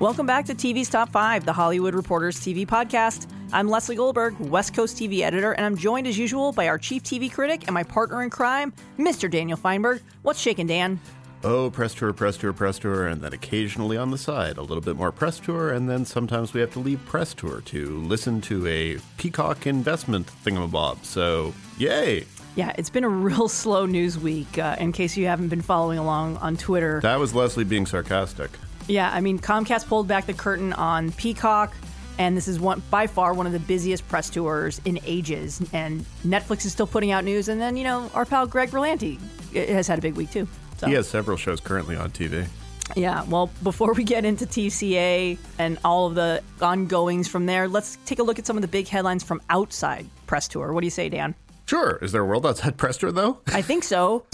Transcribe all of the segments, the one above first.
Welcome back to TV's Top 5, the Hollywood Reporters TV podcast. I'm Lesley Goldberg, West Coast TV editor, and I'm joined as usual by our chief TV critic and my partner in crime, Mr. Daniel Fienberg. What's shaking, Dan? Oh, press tour, press tour, press tour, and then occasionally on the side, a little bit more press tour, and then sometimes we have to leave press tour to listen to a Peacock investment thingamabob. So, yay! Yeah, it's been a real slow news week, uh, in case you haven't been following along on Twitter. That was Lesley being sarcastic. Yeah, I mean, Comcast pulled back the curtain on Peacock, and this is one by far one of the busiest press tours in ages. And Netflix is still putting out news, and then you know our pal Greg Berlanti eh, has had a big week too. So. He has several shows currently on TV. Yeah, well, before we get into TCA and all of the ongoings from there, let's take a look at some of the big headlines from outside press tour. What do you say, Dan? Sure. Is there a world outside press tour, though? I think so.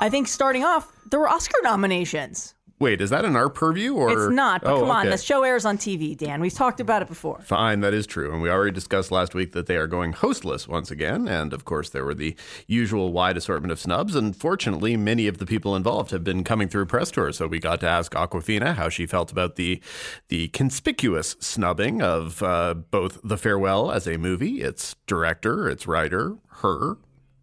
I think starting off, there were Oscar nominations. Wait, is that in our purview or It's not, but oh, come on, okay. the show airs on TV, Dan. We've talked about it before. Fine, that is true. And we already discussed last week that they are going hostless once again. And of course, there were the usual wide assortment of snubs. And fortunately, many of the people involved have been coming through press tours. So we got to ask Awkwafina how she felt about the the conspicuous snubbing of uh, both The Farewell as a movie, its director, its writer, her,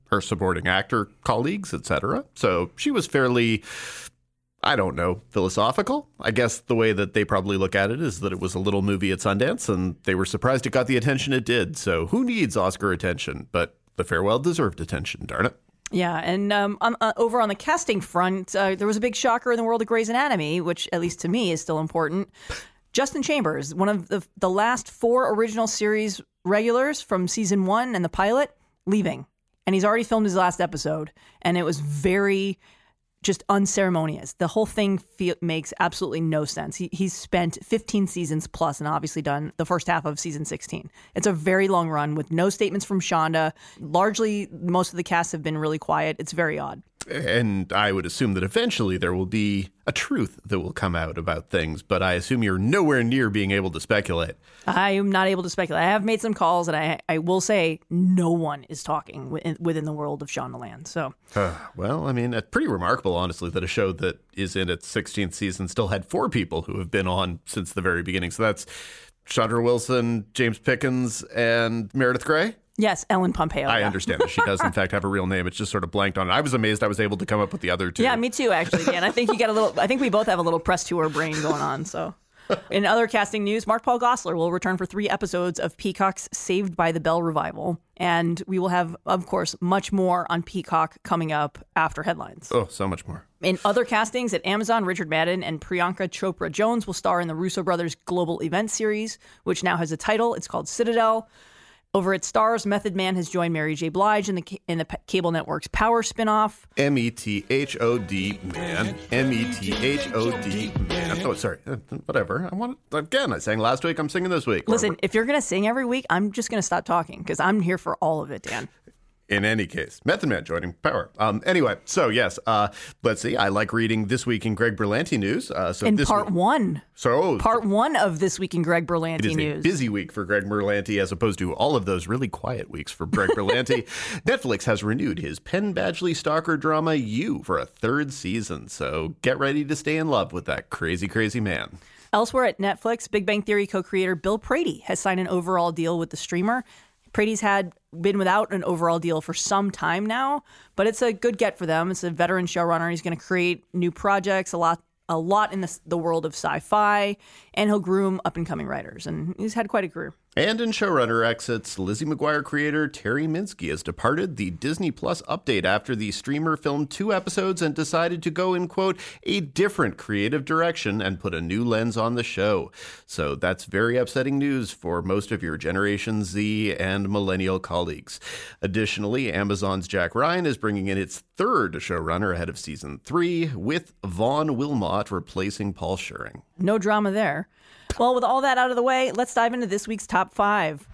her supporting actor colleagues, etc. So she was fairly I don't know, philosophical. I guess the way that they probably look at it is that it was a little movie at Sundance and they were surprised it got the attention it did. So who needs Oscar attention? But The Farewell deserved attention, darn it. Yeah, and um, on, uh, over on the casting front, uh, there was a big shocker in the world of Grey's Anatomy, which, at least to me, is still important. Justin Chambers, one of the, the last four original series regulars from season one and the pilot, leaving. And he's already filmed his last episode. And it was very just unceremonious. The whole thing feel, makes absolutely no sense. He, he's spent 15 seasons plus and obviously done the first half of season 16. It's a very long run with no statements from Shonda. Largely, most of the cast have been really quiet. It's very odd. And I would assume that eventually there will be a truth that will come out about things, but I assume you're nowhere near being able to speculate. I am not able to speculate. I have made some calls, and I I will say no one is talking within, within the world of Shondaland. So, well, I mean, it's pretty remarkable, honestly, that a show that is in its 16th season still had four people who have been on since the very beginning. So that's Chandra Wilson, James Pickens, and Meredith Grey. Yes, Ellen Pompeo. I yeah. understand that she does, in fact, have a real name. It's just sort of blanked on it. I was amazed I was able to come up with the other two. Yeah, me too, actually, Dan. I think you got a little. I think we both have a little press tour brain going on. So, in other casting news, Mark Paul Gosselaar will return for three episodes of Peacock's Saved by the Bell revival, and we will have, of course, much more on Peacock coming up after headlines. Oh, so much more. In other castings at Amazon, Richard Madden and Priyanka Chopra Jonas will star in the Russo brothers global event series, which now has a title. It's called Citadel. Over at Starz, Method Man has joined Mary J. Blige in the in the cable network's Power spinoff. M E T H O D man. M E T H O D man. Oh, sorry. Uh, Whatever. I want it again. I sang last week. I'm singing this week. Listen, if you're gonna sing every week, I'm just gonna stop talking because I'm here for all of it, Dan. In any case, Method Man joining Power. Um, anyway, so yes, uh, let's see. I like reading this week in Greg Berlanti news. Uh, so In this part week, one, so part one of this week in Greg Berlanti news. busy week for Greg Berlanti as opposed to all of those really quiet weeks for Greg Berlanti. Netflix has renewed his Penn Badgley stalker drama You for a third season. So get ready to stay in love with that crazy, crazy man. Elsewhere at Netflix, Big Bang Theory co-creator Bill Prady has signed an overall deal with the streamer. Prady's had been without an overall deal for some time now, but it's a good get for them. It's a veteran showrunner. He's going to create new projects, a lot a lot in the, the world of sci-fi, and he'll groom up-and-coming writers. And he's had quite a career. And in showrunner exits, Lizzie McGuire creator Terry Minsky has departed the Disney Plus update after the streamer filmed two episodes and decided to go in, quote, a different creative direction and put a new lens on the show. So that's very upsetting news for most of your Generation Z and millennial colleagues. Additionally, Amazon's Jack Ryan is bringing in its third showrunner ahead of season three, with Vaughn Wilmot replacing Paul Scheuring. No drama there. Well, with all that out of the way, let's dive into this week's top five.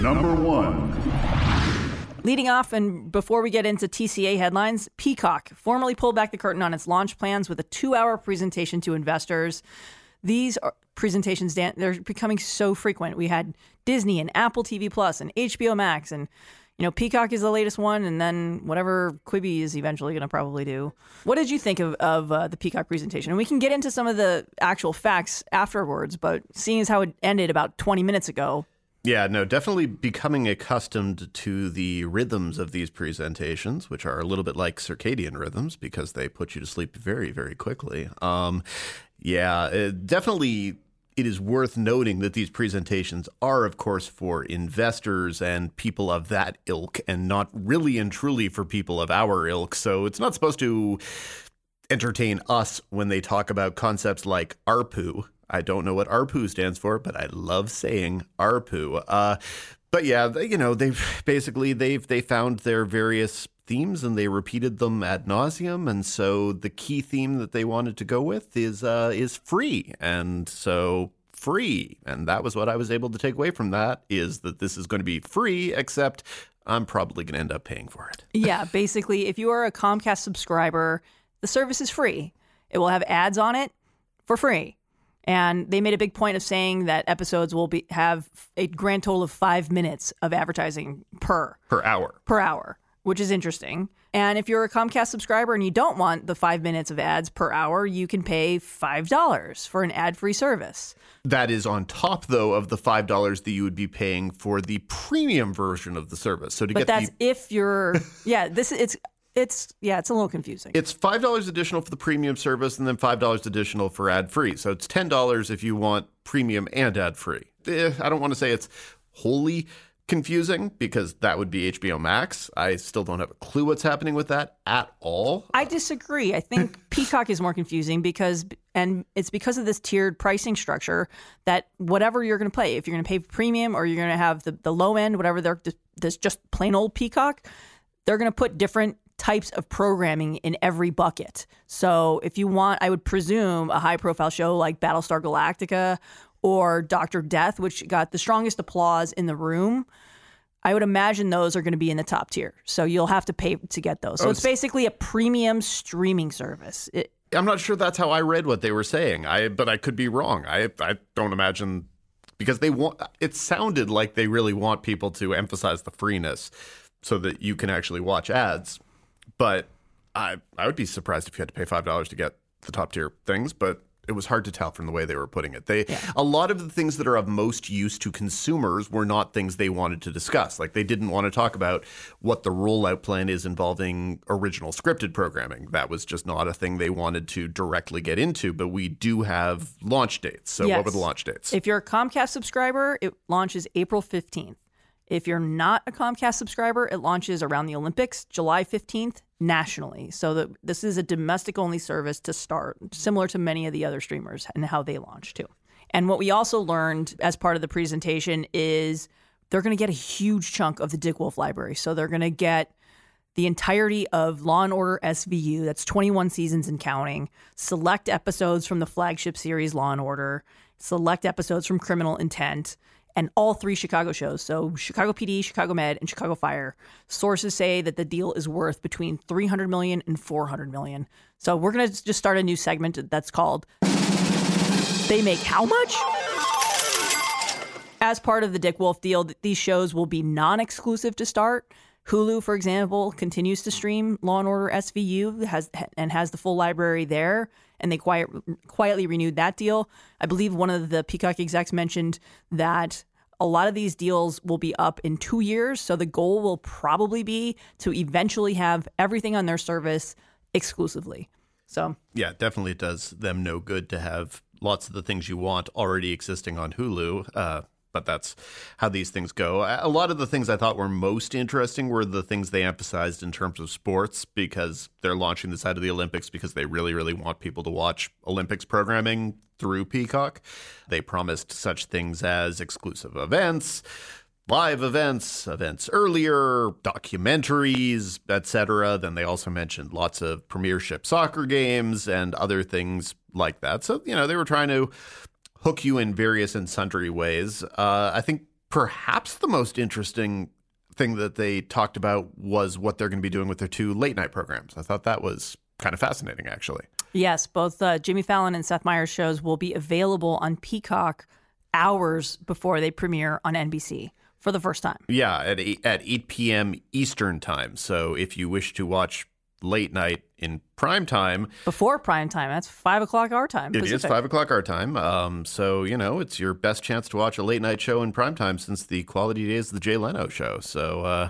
Number one. Leading off, and before we get into TCA headlines, Peacock formally pulled back the curtain on its launch plans with a two hour presentation to investors. These are presentations, Dan, they're becoming so frequent. We had Disney and Apple TV Plus and HBO Max and you know, Peacock is the latest one, and then whatever Quibi is eventually going to probably do. What did you think of, of uh, the Peacock presentation? And we can get into some of the actual facts afterwards, but seeing as how it ended about 20 minutes ago. Yeah, no, definitely becoming accustomed to the rhythms of these presentations, which are a little bit like circadian rhythms because they put you to sleep very, very quickly. Um, yeah, definitely it is worth noting that these presentations are, of course, for investors and people of that ilk, and not really and truly for people of our ilk. So it's not supposed to entertain us when they talk about concepts like ARPU. I don't know what ARPU stands for, but I love saying ARPU. Uh, but yeah, you know, they've basically they've they found their various themes and they repeated them ad nauseum. And so the key theme that they wanted to go with is uh, is free. And so free. And that was what I was able to take away from that is that this is going to be free, except I'm probably going to end up paying for it. yeah, basically, if you are a Comcast subscriber, the service is free. It will have ads on it for free. And they made a big point of saying that episodes will be have a grand total of five minutes of advertising per per hour. Per hour which is interesting. And if you're a Comcast subscriber and you don't want the five minutes of ads per hour, you can pay $5 for an ad free service. That is on top, though, of the $5 that you would be paying for the premium version of the service. So to but get that's the... if you're, yeah, this it's, it's, yeah, it's a little confusing. It's $5 additional for the premium service and then $5 additional for ad free. So it's $10 if you want premium and ad free. Eh, I don't want to say it's wholly confusing because that would be HBO Max. I still don't have a clue what's happening with that at all. I disagree. I think Peacock is more confusing because and it's because of this tiered pricing structure that whatever you're going to pay, if you're going to pay premium or you're going to have the, the low end, whatever they're this just plain old Peacock, they're going to put different types of programming in every bucket. So if you want, I would presume a high profile show like Battlestar Galactica or Dr. Death, which got the strongest applause in the room. I would imagine those are going to be in the top tier. So you'll have to pay to get those. So oh, it's basically a premium streaming service. It, I'm not sure that's how I read what they were saying. I but I could be wrong. I I don't imagine because they want it sounded like they really want people to emphasize the freeness so that you can actually watch ads. But I I would be surprised if you had to pay $5 to get the top tier things, but it was hard to tell from the way they were putting it. They yeah. a lot of the things that are of most use to consumers were not things they wanted to discuss. Like they didn't want to talk about what the rollout plan is involving original scripted programming. That was just not a thing they wanted to directly get into, but we do have launch dates. So yes. what were the launch dates? If you're a Comcast subscriber, it launches April 15th. If you're not a Comcast subscriber, it launches around the Olympics, July 15th, nationally. So that this is a domestic only service to start, similar to many of the other streamers and how they launch too. And what we also learned as part of the presentation is they're going to get a huge chunk of the Dick Wolf library. So they're going to get the entirety of Law and Order SVU, that's 21 seasons and counting, select episodes from the flagship series Law and Order, select episodes from Criminal Intent, and all three Chicago shows. So Chicago PD, Chicago Med, and Chicago Fire. Sources say that the deal is worth between 300 million and 400 million. So we're going to just start a new segment that's called They Make How Much? As part of the Dick Wolf deal, these shows will be non-exclusive to start. Hulu, for example, continues to stream Law and Order SVU has and has the full library there and they quiet, quietly renewed that deal. I believe one of the Peacock execs mentioned that a lot of these deals will be up in two years. So the goal will probably be to eventually have everything on their service exclusively. So Yeah, definitely it does them no good to have lots of the things you want already existing on Hulu. Uh, but that's how these things go. A lot of the things I thought were most interesting were the things they emphasized in terms of sports because they're launching this out of the Olympics because they really, really want people to watch Olympics programming through Peacock. They promised such things as exclusive events, live events, events earlier, documentaries, etc. Then they also mentioned lots of premiership soccer games and other things like that. So, you know, they were trying to hook you in various and sundry ways. Uh, I think perhaps the most interesting thing that they talked about was what they're going to be doing with their two late night programs. I thought that was kind of fascinating, actually. Yes, both uh, Jimmy Fallon and Seth Meyers shows will be available on Peacock hours before they premiere on NBC for the first time. Yeah, at 8, at 8 p.m. Eastern time. So if you wish to watch late night in prime time. Before prime time, that's five o'clock our time. It Pacific. is five o'clock our time. Um, so you know it's your best chance to watch a late night show in prime time since the quality days of the Jay Leno show. So uh,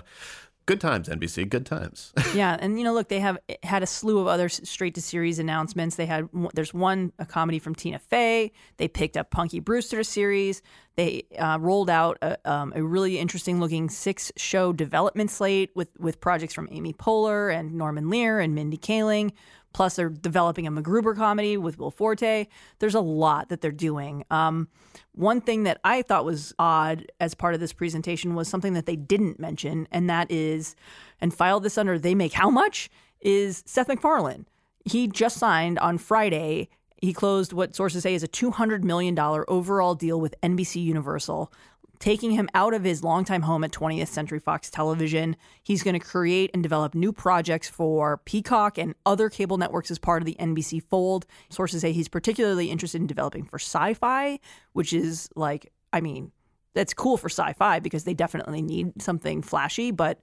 good times, NBC. Good times. yeah, and you know, look, they have had a slew of other straight to series announcements. They had there's one a comedy from Tina Fey. They picked up Punky Brewster series. They uh, rolled out a, um, a, really interesting looking six show development slate with with projects from Amy Poehler and Norman Lear and Mindy Kaling. Plus, they're developing a MacGruber comedy with Will Forte. There's a lot that they're doing. Um, one thing that I thought was odd as part of this presentation was something that they didn't mention, and that is, and filed this under they make how much, is Seth MacFarlane. He just signed on Friday he closed what sources say is a $200 million overall deal with NBC Universal, taking him out of his longtime home at 20th Century Fox Television. He's going to create and develop new projects for Peacock and other cable networks as part of the NBC fold. Sources say he's particularly interested in developing for sci fi, which is like, I mean, that's cool for sci fi because they definitely need something flashy, but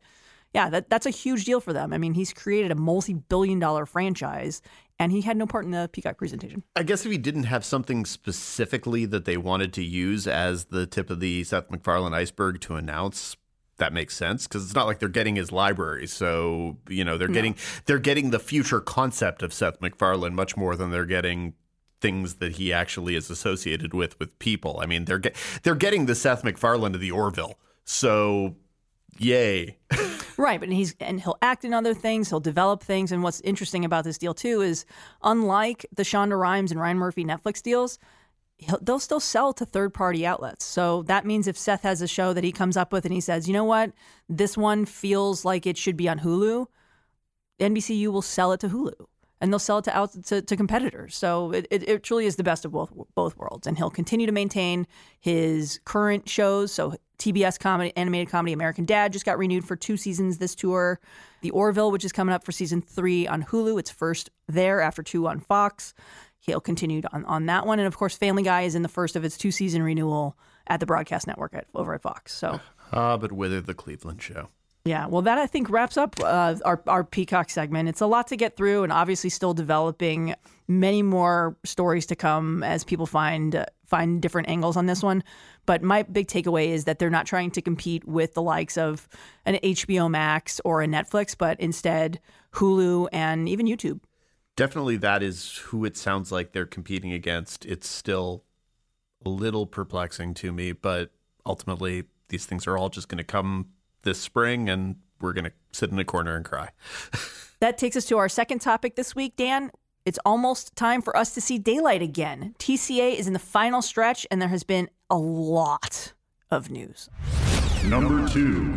yeah, that, that's a huge deal for them. I mean, he's created a multi billion dollar franchise and he had no part in the Peacock presentation. I guess if he didn't have something specifically that they wanted to use as the tip of the Seth MacFarlane iceberg to announce, that makes sense because it's not like they're getting his library. So you know they're no. getting they're getting the future concept of Seth MacFarlane much more than they're getting things that he actually is associated with with people. I mean they're get, they're getting the Seth MacFarlane of the Orville. So yay. right, but he's and he'll act in other things, he'll develop things, and what's interesting about this deal too is unlike the Shonda Rhimes and Ryan Murphy Netflix deals, they'll still sell to third party outlets. So that means if Seth has a show that he comes up with and he says, you know what, this one feels like it should be on Hulu, NBCU will sell it to Hulu and they'll sell it to out to, to competitors. So it, it, it, truly is the best of both both worlds. And he'll continue to maintain his current shows. So TBS comedy, animated comedy, American Dad just got renewed for two seasons this tour. The Orville, which is coming up for season three on Hulu, it's first there after two on Fox. He'll continue on, on that one. And of course, Family Guy is in the first of its two season renewal at the broadcast network at, over at Fox. So, ah, but whither the Cleveland show. Yeah, well, that I think wraps up uh, our our Peacock segment. It's a lot to get through, and obviously still developing. Many more stories to come as people find uh, find different angles on this one. But my big takeaway is that they're not trying to compete with the likes of an HBO Max or a Netflix, but instead Hulu and even YouTube. Definitely, that is who it sounds like they're competing against. It's still a little perplexing to me, but ultimately, these things are all just going to come this spring, and we're going to sit in a corner and cry. that takes us to our second topic this week, Dan. It's almost time for us to see daylight again. TCA is in the final stretch, and there has been a lot of news. Number two.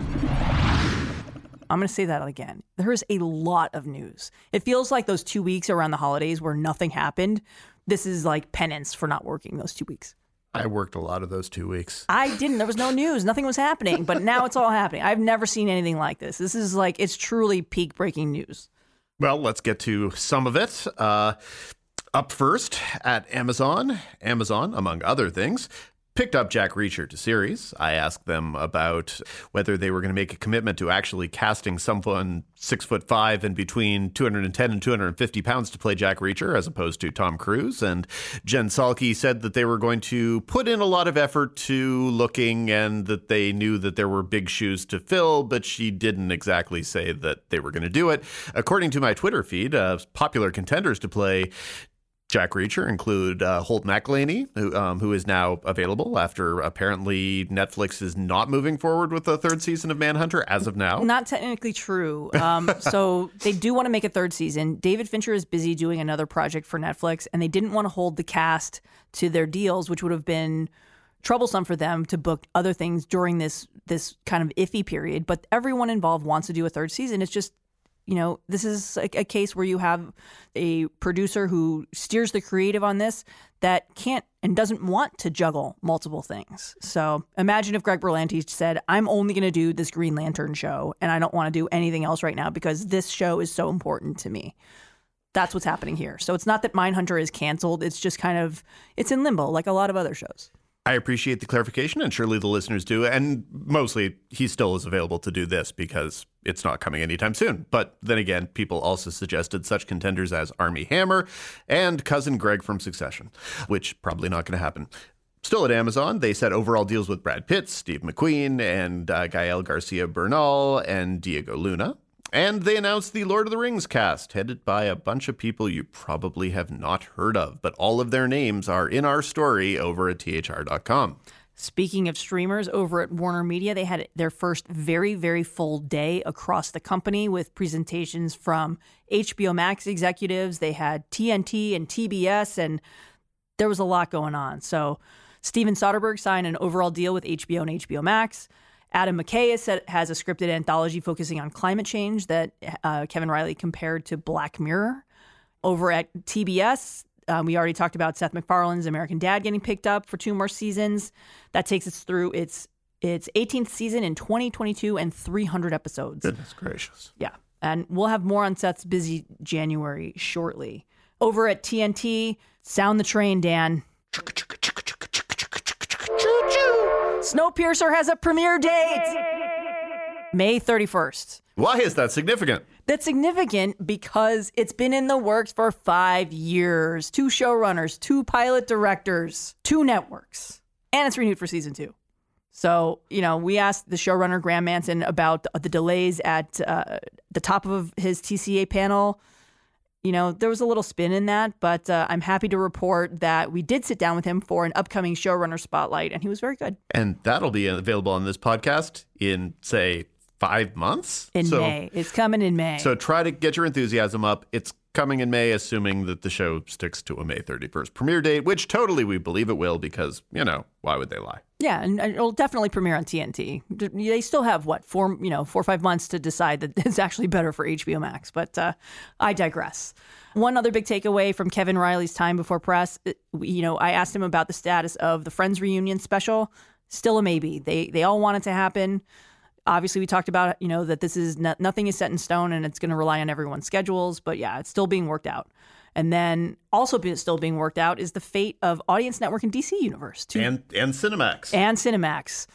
I'm going to say that again. There is a lot of news. It feels like those two weeks around the holidays where nothing happened. This is like penance for not working those two weeks. I worked a lot of those two weeks. I didn't. There was no news. Nothing was happening. But now it's all happening. I've never seen anything like this. This is like, it's truly peak breaking news. Well, let's get to some of it. Uh, up first at Amazon, Amazon, among other things, picked up Jack Reacher to series. I asked them about whether they were going to make a commitment to actually casting someone six foot five and between 210 and 250 pounds to play Jack Reacher as opposed to Tom Cruise. And Jen Salke said that they were going to put in a lot of effort to looking and that they knew that there were big shoes to fill, but she didn't exactly say that they were going to do it. According to my Twitter feed, uh, popular contenders to play Jack Reacher include uh, Holt McCallany, who, um, who is now available after apparently Netflix is not moving forward with the third season of Mindhunter as of now. Not technically true. Um, so they do want to make a third season. David Fincher is busy doing another project for Netflix, and they didn't want to hold the cast to their deals, which would have been troublesome for them to book other things during this this kind of iffy period. But everyone involved wants to do a third season. It's just you know, this is a, a, case where you have a producer who steers the creative on this that can't and doesn't want to juggle multiple things. So imagine if Greg Berlanti said, I'm only going to do this Green Lantern show and I don't want to do anything else right now because this show is so important to me. That's what's happening here. So it's not that Mindhunter is canceled. It's just kind of, it's in limbo like a lot of other shows. I appreciate the clarification, and surely the listeners do. And mostly, he still is available to do this because it's not coming anytime soon. But then again, people also suggested such contenders as Armie Hammer and cousin Greg from Succession, which probably not going to happen. Still at Amazon, they set overall deals with Brad Pitt, Steve McQueen, and uh, Gael Garcia Bernal and Diego Luna. And they announced the Lord of the Rings cast, headed by a bunch of people you probably have not heard of, but all of their names are in our story over at thr.com. Speaking of streamers, over at Warner Media, they had their first very, very full day across the company with presentations from HBO Max executives. They had TNT and TBS, and there was a lot going on. So, Steven Soderbergh signed an overall deal with HBO and HBO Max. Adam McKay has a scripted anthology focusing on climate change that uh, Kevin Reilly compared to Black Mirror. Over at TBS, um, we already talked about Seth MacFarlane's American Dad getting picked up for two more seasons. That takes us through its its 18th season in 2022 and 300 episodes. Goodness gracious. Yeah. And we'll have more on Seth's busy January shortly. Over at TNT, sound the train, Dan. Snowpiercer has a premiere date May 31st. Why is that significant? That's significant because it's been in the works for five years. Two showrunners, two pilot directors, two networks, and it's renewed for season two. So, you know, we asked the showrunner, Graeme Manson, about the delays at uh, the top of his TCA panel you know, there was a little spin in that, but uh, I'm happy to report that we did sit down with him for an upcoming showrunner spotlight, and he was very good. And that'll be available on this podcast in, say, five months? In so, May. It's coming in May. So try to get your enthusiasm up. It's coming in May, assuming that the show sticks to a May 31st premiere date, which totally we believe it will because, you know, why would they lie? Yeah, and it'll definitely premiere on TNT. They still have what four, you know, four or five months to decide that it's actually better for HBO Max. But uh, I digress. One other big takeaway from Kevin Reilly's time before press, uh, you know, I asked him about the status of the Friends reunion special. Still a maybe. They they all want it to happen. Obviously, we talked about you know that this is not, nothing is set in stone and it's going to rely on everyone's schedules. But yeah, it's still being worked out. And then also be, still being worked out is the fate of Audience Network and DC Universe. Too. And, and Cinemax. And Cinemax.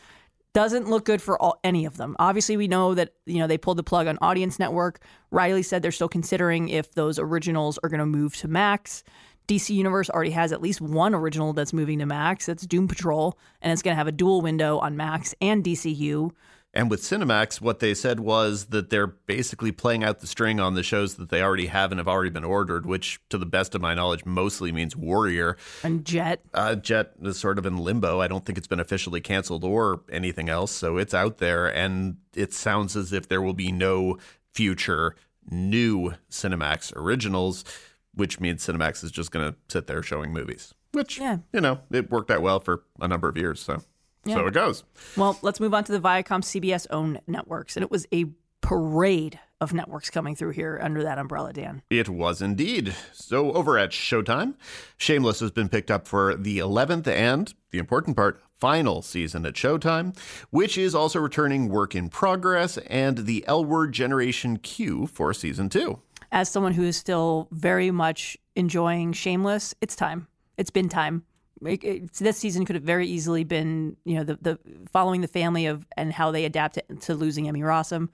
Doesn't look good for all, any of them. Obviously, we know that you know they pulled the plug on Audience Network. Reilly said they're still considering if those originals are going to move to Max. DC Universe already has at least one original that's moving to Max. That's Doom Patrol, and it's going to have a dual window on Max and DCU. And with Cinemax, what they said was that they're basically playing out the string on the shows that they already have and have already been ordered, which, to the best of my knowledge, mostly means Warrior. And Jet. Uh, Jet is sort of in limbo. I don't think it's been officially canceled or anything else. So it's out there. And it sounds as if there will be no future new Cinemax originals, which means Cinemax is just going to sit there showing movies, which, yeah. you know, it worked out well for a number of years. So. Yeah. So it goes. Well, let's move on to the Viacom CBS owned networks. And it was a parade of networks coming through here under that umbrella, Dan. It was indeed. So over at Showtime, Shameless has been picked up for the 11th and, the important part, final season at Showtime, which is also returning Work in Progress and the L Word Generation Q for season two. As someone who is still very much enjoying Shameless, it's time. It's been time it, it, this season could have very easily been, you know, the, the following the family of and how they adapt to, losing Emmy Rossum.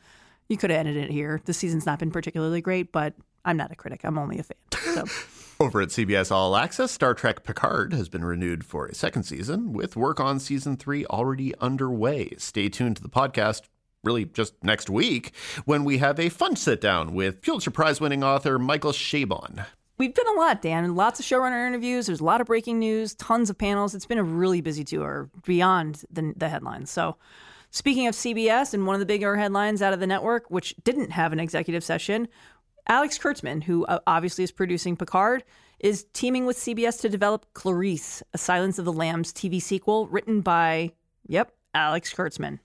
You could have ended it here. The season's not been particularly great, but I'm not a critic. I'm only a fan. So. Over at CBS All Access, Star Trek Picard has been renewed for a second season, with work on season three already underway. Stay tuned to the podcast really just next week when we have a fun sit down with Pulitzer Prize winning author Michael Chabon. We've done a lot, Dan. Lots of showrunner interviews. There's a lot of breaking news, tons of panels. It's been a really busy tour beyond the, the headlines. So, speaking of CBS and one of the bigger headlines out of the network, which didn't have an executive session, Alex Kurtzman, who uh, obviously is producing Picard, is teaming with CBS to develop Clarice, a Silence of the Lambs TV sequel written by, yep, Alex Kurtzman.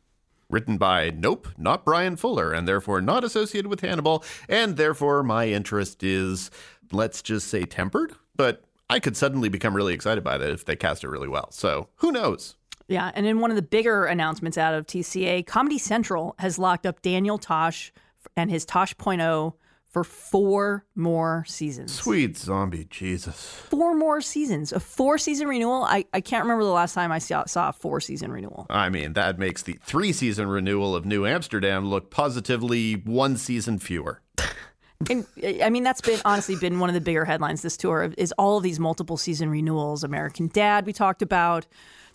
Written by Nope, not Bryan Fuller, and therefore not associated with Hannibal, and therefore my interest is, let's just say, tempered. But I could suddenly become really excited by that if they cast it really well. So who knows? Yeah, and in one of the bigger announcements out of TCA, Comedy Central has locked up Daniel Tosh and his Tosh.0 for four more seasons. Sweet zombie Jesus. Four more seasons. A four season renewal. I, I can't remember the last time I saw, saw a four season renewal. I mean, that makes the three season renewal of New Amsterdam look positively one season fewer. And I mean, that's been honestly been one of the bigger headlines this tour is all of these multiple season renewals. American Dad, we talked about,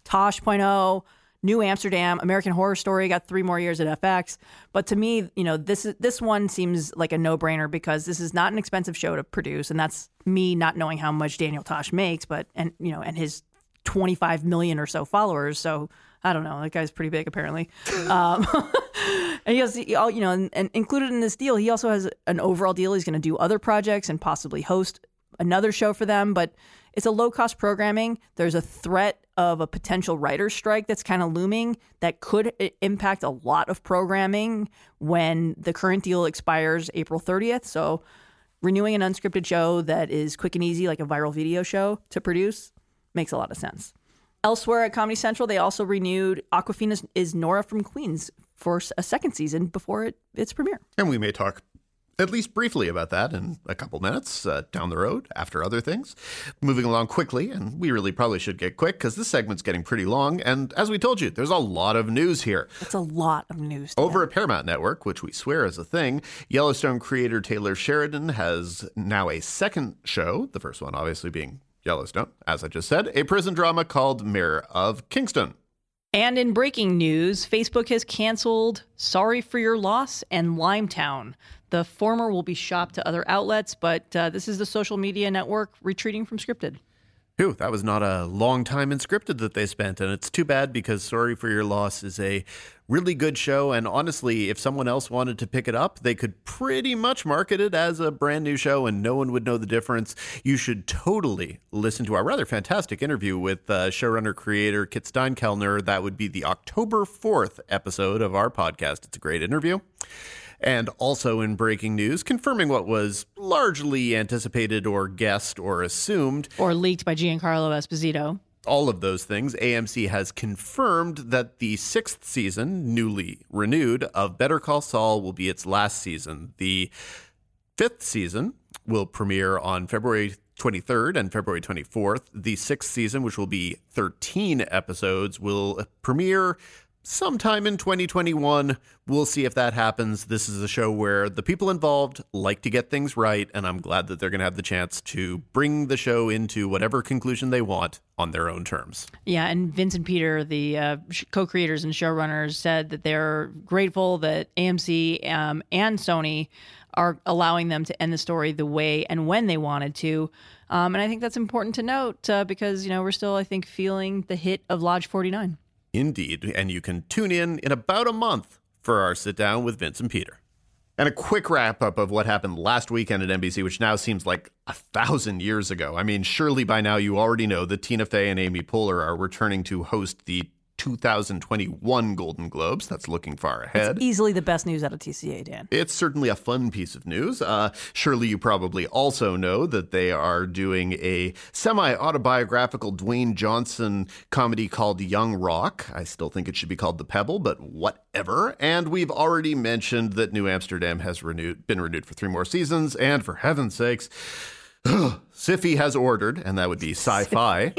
Tosh.0, New Amsterdam, American Horror Story got three more years at FX. But to me, you know, this this one seems like a no brainer because this is not an expensive show to produce, and that's me not knowing how much Daniel Tosh makes, but and you know, and his 25 million or so followers. So I don't know, that guy's pretty big apparently. Um, and he has, you know, and, and included in this deal, he also has an overall deal. He's going to do other projects and possibly host another show for them, but it's a low cost programming. There's a threat of a potential writer's strike that's kind of looming that could impact a lot of programming when the current deal expires April 30th. So, renewing an unscripted show that is quick and easy, like a viral video show to produce, makes a lot of sense. Elsewhere at Comedy Central, they also renewed Awkwafina's is Nora from Queens for a second season before it, its premiere. And we may talk at least briefly about that in a couple minutes uh, down the road after other things. Moving along quickly, and we really probably should get quick because this segment's getting pretty long. And as we told you, there's a lot of news here. It's a lot of news. Over at Paramount Network, which we swear is a thing, Yellowstone creator Taylor Sheridan has now a second show, the first one obviously being Yellowstone, as I just said, a prison drama called Mayor of Kingstown. And in breaking news, Facebook has canceled Sorry for Your Loss and Limetown. The former will be shopped to other outlets, but uh, this is the social media network retreating from scripted. Phew, that was not a long time in scripted that they spent. And it's too bad because Sorry for Your Loss is a really good show. And honestly, if someone else wanted to pick it up, they could pretty much market it as a brand new show and no one would know the difference. You should totally listen to our rather fantastic interview with uh, showrunner creator Kit Steinkellner. That would be the October 4th episode of our podcast. It's a great interview. And also in breaking news, confirming what was largely anticipated or guessed or assumed. Or leaked by Giancarlo Esposito. All of those things, AMC has confirmed that the sixth season, newly renewed, of Better Call Saul will be its last season. The fifth season will premiere on February 23rd and February 24th. The sixth season, which will be 13 episodes, will premiere sometime in 2021. We'll see if that happens. This is a show where the people involved like to get things right, and I'm glad that they're going to have the chance to bring the show into whatever conclusion they want on their own terms. Yeah, and Vince and Peter, the uh, co creators and showrunners, said that they're grateful that AMC um, and Sony are allowing them to end the story the way and when they wanted to. Um, and I think that's important to note uh, because, you know, we're still, I think, feeling the hit of Lodge 49. Indeed. And you can tune in in about a month for our sit down with Vince and Peter. And a quick wrap up of what happened last weekend at NBC, which now seems like a thousand years ago. I mean, surely by now you already know that Tina Fey and Amy Poehler are returning to host the 2021 Golden Globes. That's looking far ahead. It's easily the best news out of TCA, Dan. It's certainly a fun piece of news. Uh, surely you probably also know that they are doing a semi autobiographical Dwayne Johnson comedy called Young Rock. I still think it should be called The Pebble, but whatever. And we've already mentioned that New Amsterdam has renewed, been renewed for three more seasons. And for heaven's sakes, Syfy has ordered, and that would be sci fi.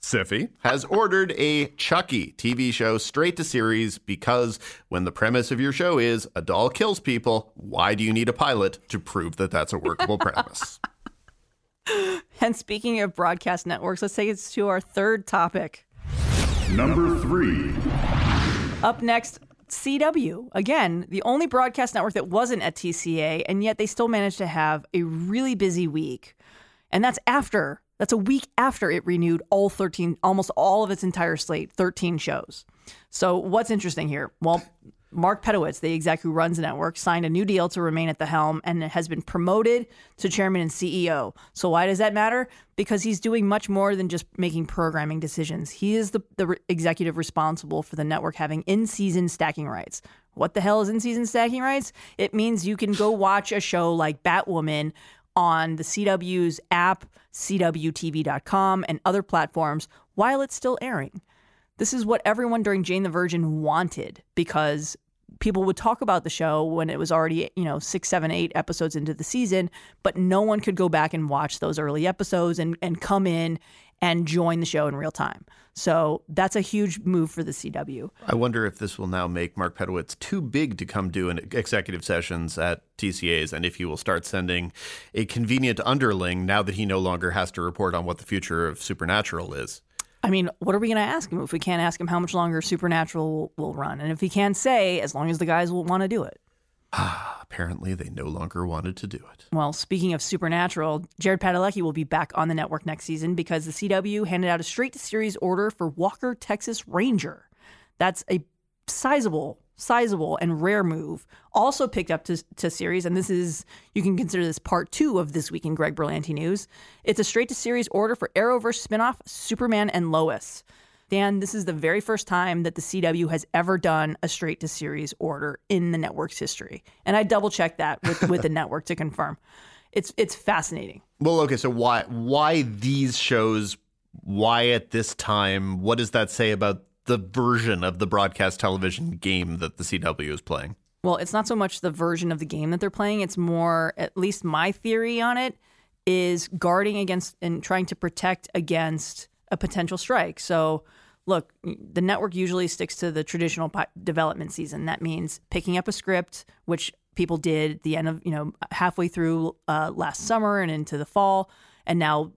Siffy, has ordered a Chucky TV show straight to series because when the premise of your show is a doll kills people, why do you need a pilot to prove that that's a workable premise? And speaking of broadcast networks, let's take it to our third topic. Number three. Up next, CW. Again, the only broadcast network that wasn't at TCA, and yet they still managed to have a really busy week. And that's after, that's a week after it renewed all 13, almost all of its entire slate, 13 shows. So, what's interesting here? Well, Mark Pedowitz, the exec who runs the network, signed a new deal to remain at the helm and has been promoted to chairman and CEO. So why does that matter? Because he's doing much more than just making programming decisions. He is the, the executive responsible for the network having in-season stacking rights. What the hell is in-season stacking rights? It means you can go watch a show like Batwoman on the CW's app, CWTV.com, and other platforms while it's still airing. This is what everyone during Jane the Virgin wanted because people would talk about the show when it was already, you know, six, seven, eight episodes into the season, but no one could go back and watch those early episodes and, and come in and join the show in real time. So that's a huge move for the CW. I wonder if this will now make Mark Pedowitz too big to come do an executive sessions at TCAs, and if he will start sending a convenient underling now that he no longer has to report on what the future of Supernatural is. I mean, what are we going to ask him if we can't ask him how much longer Supernatural will, run? And if he can't say, as long as the guys will want to do it. Ah, apparently, they no longer wanted to do it. Well, speaking of Supernatural, Jared Padalecki will be back on the network next season because the CW handed out a straight to series order for Walker, Texas Ranger. That's a sizable sizable and rare move, also picked up to, to series. And this is, you can consider this part two of This Week in Greg Berlanti News. It's a straight to series order for Arrowverse spinoff Superman and Lois. Dan, this is the very first time that the CW has ever done a straight to series order in the network's history. And I double checked that with, with the network to confirm. It's it's fascinating. Well, okay, so why why these shows? Why at this time? What does that say about the version of the broadcast television game that the CW is playing? Well, it's not so much the version of the game that they're playing. It's more, at least my theory on it, is guarding against and trying to protect against a potential strike. So, look, the network usually sticks to the traditional development season. That means picking up a script, which people did the end of, you know, halfway through uh, last summer and into the fall. And now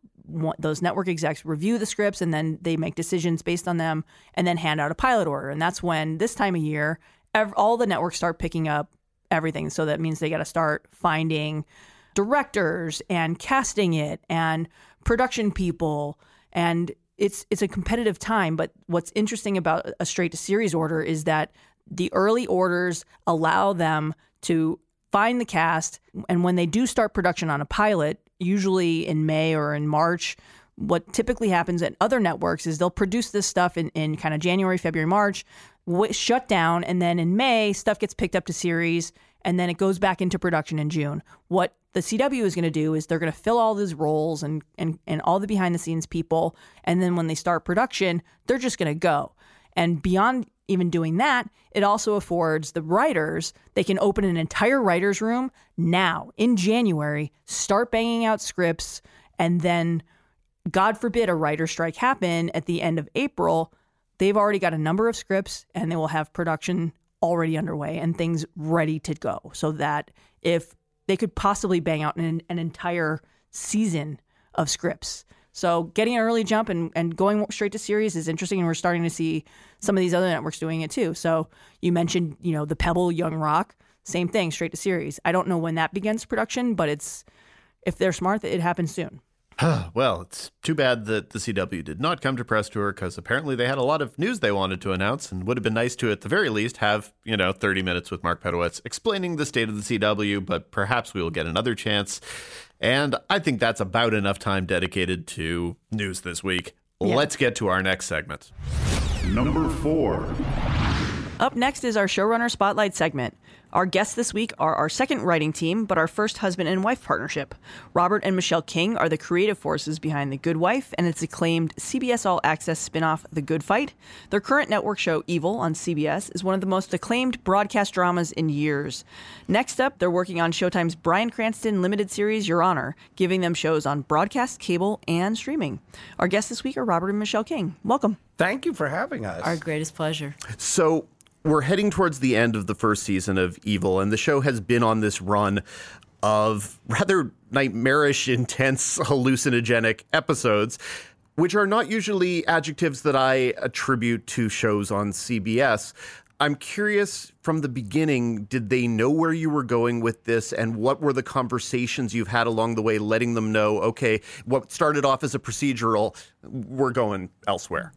those network execs review the scripts and then they make decisions based on them and then hand out a pilot order. And that's when this time of year, ev- all the networks start picking up everything. So that means they got to start finding directors and casting it and production people and it's it's a competitive time but what's interesting about a straight to series order is that the early orders allow them to find the cast and when they do start production on a pilot usually in May or in March. What typically happens at other networks is they'll produce this stuff in, in kind of January, February, March, w- shut down, and then in May, stuff gets picked up to series, and then it goes back into production in June. What the CW is going to do is they're going to fill all these roles and, and, and all the behind the scenes people, and then when they start production, they're just going to go. And beyond even doing that, it also affords the writers, they can open an entire writer's room now in January, start banging out scripts, and then, God forbid, a writer strike happen at the end of April. They've already got a number of scripts and they will have production already underway and things ready to go so that if they could possibly bang out an, an entire season of scripts so getting an early jump and, and going straight to series is interesting, and we're starting to see some of these other networks doing it too. So you mentioned, you know, the Pebble Young Rock, same thing, straight to series. I don't know when that begins production, but it's if they're smart, it happens soon. Well, it's too bad that the CW did not come to press tour because apparently they had a lot of news they wanted to announce and would have been nice to, at the very least, have, you know, 30 minutes with Mark Pedowitz explaining the state of the CW, but perhaps we will get another chance. And I think that's about enough time dedicated to news this week. Yeah. Let's get to our next segment. Number four. Up next is our showrunner spotlight segment. Our guests this week are our second writing team, but our first husband and wife partnership. Robert and Michelle King are the creative forces behind The Good Wife and its acclaimed CBS All Access spinoff, The Good Fight. Their current network show, Evil, on CBS, is one of the most acclaimed broadcast dramas in years. Next up, they're working on Showtime's Bryan Cranston limited series, Your Honor, giving them shows on broadcast, cable, and streaming. Our guests this week are Robert and Michelle King. Welcome. Thank you for having us. Our greatest pleasure. So we're heading towards the end of the first season of Evil, and the show has been on this run of rather nightmarish, intense, hallucinogenic episodes, which are not usually adjectives that I attribute to shows on CBS. I'm curious from the beginning, did they know where you were going with this and what were the conversations you've had along the way, letting them know, okay, what started off as a procedural, we're going elsewhere?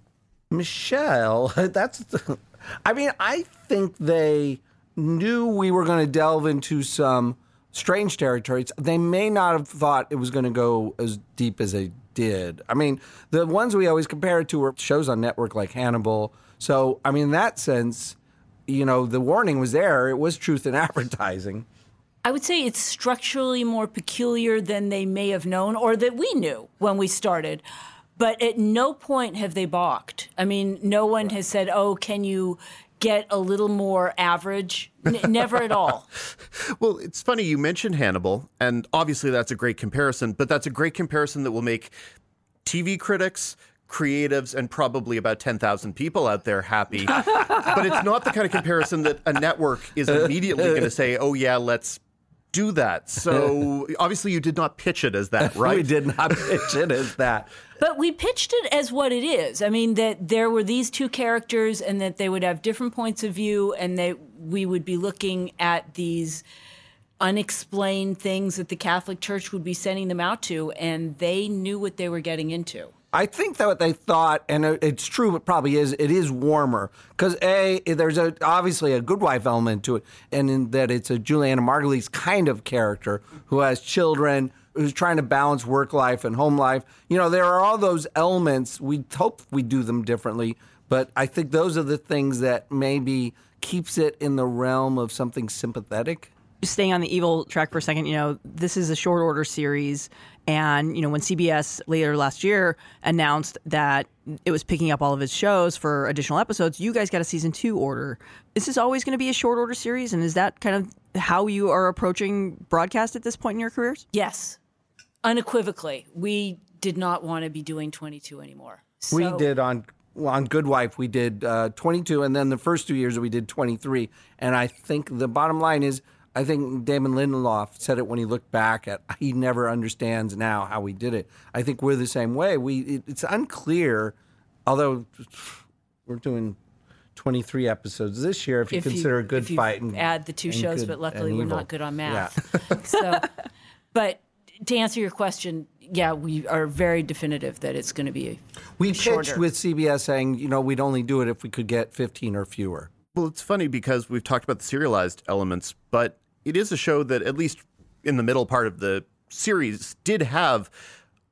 Michelle, that's. I mean, I think they knew we were going to delve into some strange territories. They may not have thought it was going to go as deep as they did. I mean, the ones we always compare it to were shows on network like Hannibal. So, I mean, in that sense, you know, the warning was there. It was truth in advertising. I would say it's structurally more peculiar than they may have known or that we knew when we started. But at no point have they balked. I mean, no one has said, "Oh, can you get a little more average?" N- never at all. Well, it's funny you mentioned Hannibal, and obviously that's a great comparison, but that's a great comparison that will make TV critics, creatives, and probably about 10,000 people out there happy. but it's not the kind of comparison that a network is immediately going to say, oh, yeah, let's do that. So obviously you did not pitch it as that, right? We did not pitch it as that. But we pitched it as what it is. I mean, that there were these two characters and that they would have different points of view and that we would be looking at these unexplained things that the Catholic Church would be sending them out to, and they knew what they were getting into. I think that what they thought, and it's true, it probably is. It is warmer because a there's a obviously a good wife element to it, and in that it's a Julianna Margulies kind of character who has children, who's trying to balance work life and home life. You know, there are all those elements. We hope we do them differently, but I think those are the things that maybe keeps it in the realm of something sympathetic. Just staying on the evil track for a second, you know, this is a short order series. And, you know, when CBS later last year announced that it was picking up all of its shows for additional episodes, you guys got a season two order. This is this always going to be a short order series? And is that kind of how you are approaching broadcast at this point in your careers? Yes, unequivocally. We did not want to be doing 22 anymore. we did on on Good Wife, we did uh, 22, and then the first two years we did 23. And I think the bottom line is, I think Damon Lindelof said it when he looked back at. He never understands now how we did it. I think we're the same way. We it, it's unclear, although we're doing 23 episodes this year. If you If consider a good if you fight and add the two shows, good but luckily we're evil. not good on Yeah. math. so, but to answer your question, yeah, we are very definitive that it's going to be We pitched shorter. with CBS saying, you know, we'd only do it if we could get 15 or fewer. Well, it's funny because we've talked about the serialized elements, but it is a show that, at least in the middle part of the series, did have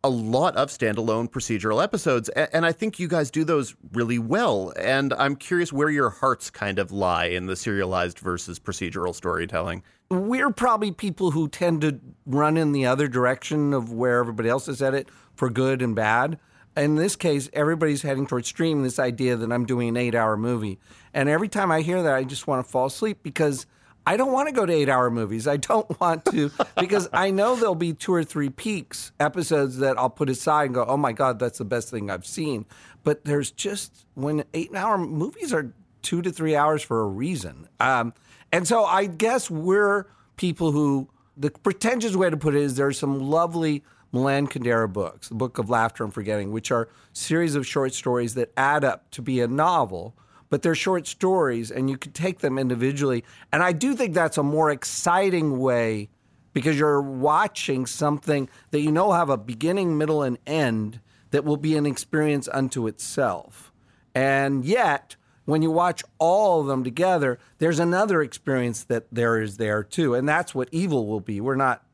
a lot of standalone procedural episodes. And I think you guys do those really well. And I'm curious where your hearts kind of lie in the serialized versus procedural storytelling. we're probably people who tend to run in the other direction of where everybody else is at it for good and bad. In this case, everybody's heading towards stream this idea that I'm doing an eight hour movie. And every time I hear that, I just want to fall asleep because I don't want to go to eight hour movies. I don't want to, because I know there'll be two or three peaks, episodes that I'll put aside and go, oh my God, that's the best thing I've seen. But there's just, when eight hour movies are two to three hours for a reason. Um, and so I guess we're people who, the pretentious way to put it is there's some lovely Milan Kundera books, the Book of Laughter and Forgetting, which are series of short stories that add up to be a novel, but they're short stories and you could take them individually. And I do think that's a more exciting way because you're watching something that you know have a beginning, middle, and end that will be an experience unto itself. And yet, when you watch all of them together, there's another experience that there is there too. And that's what evil will be. We're not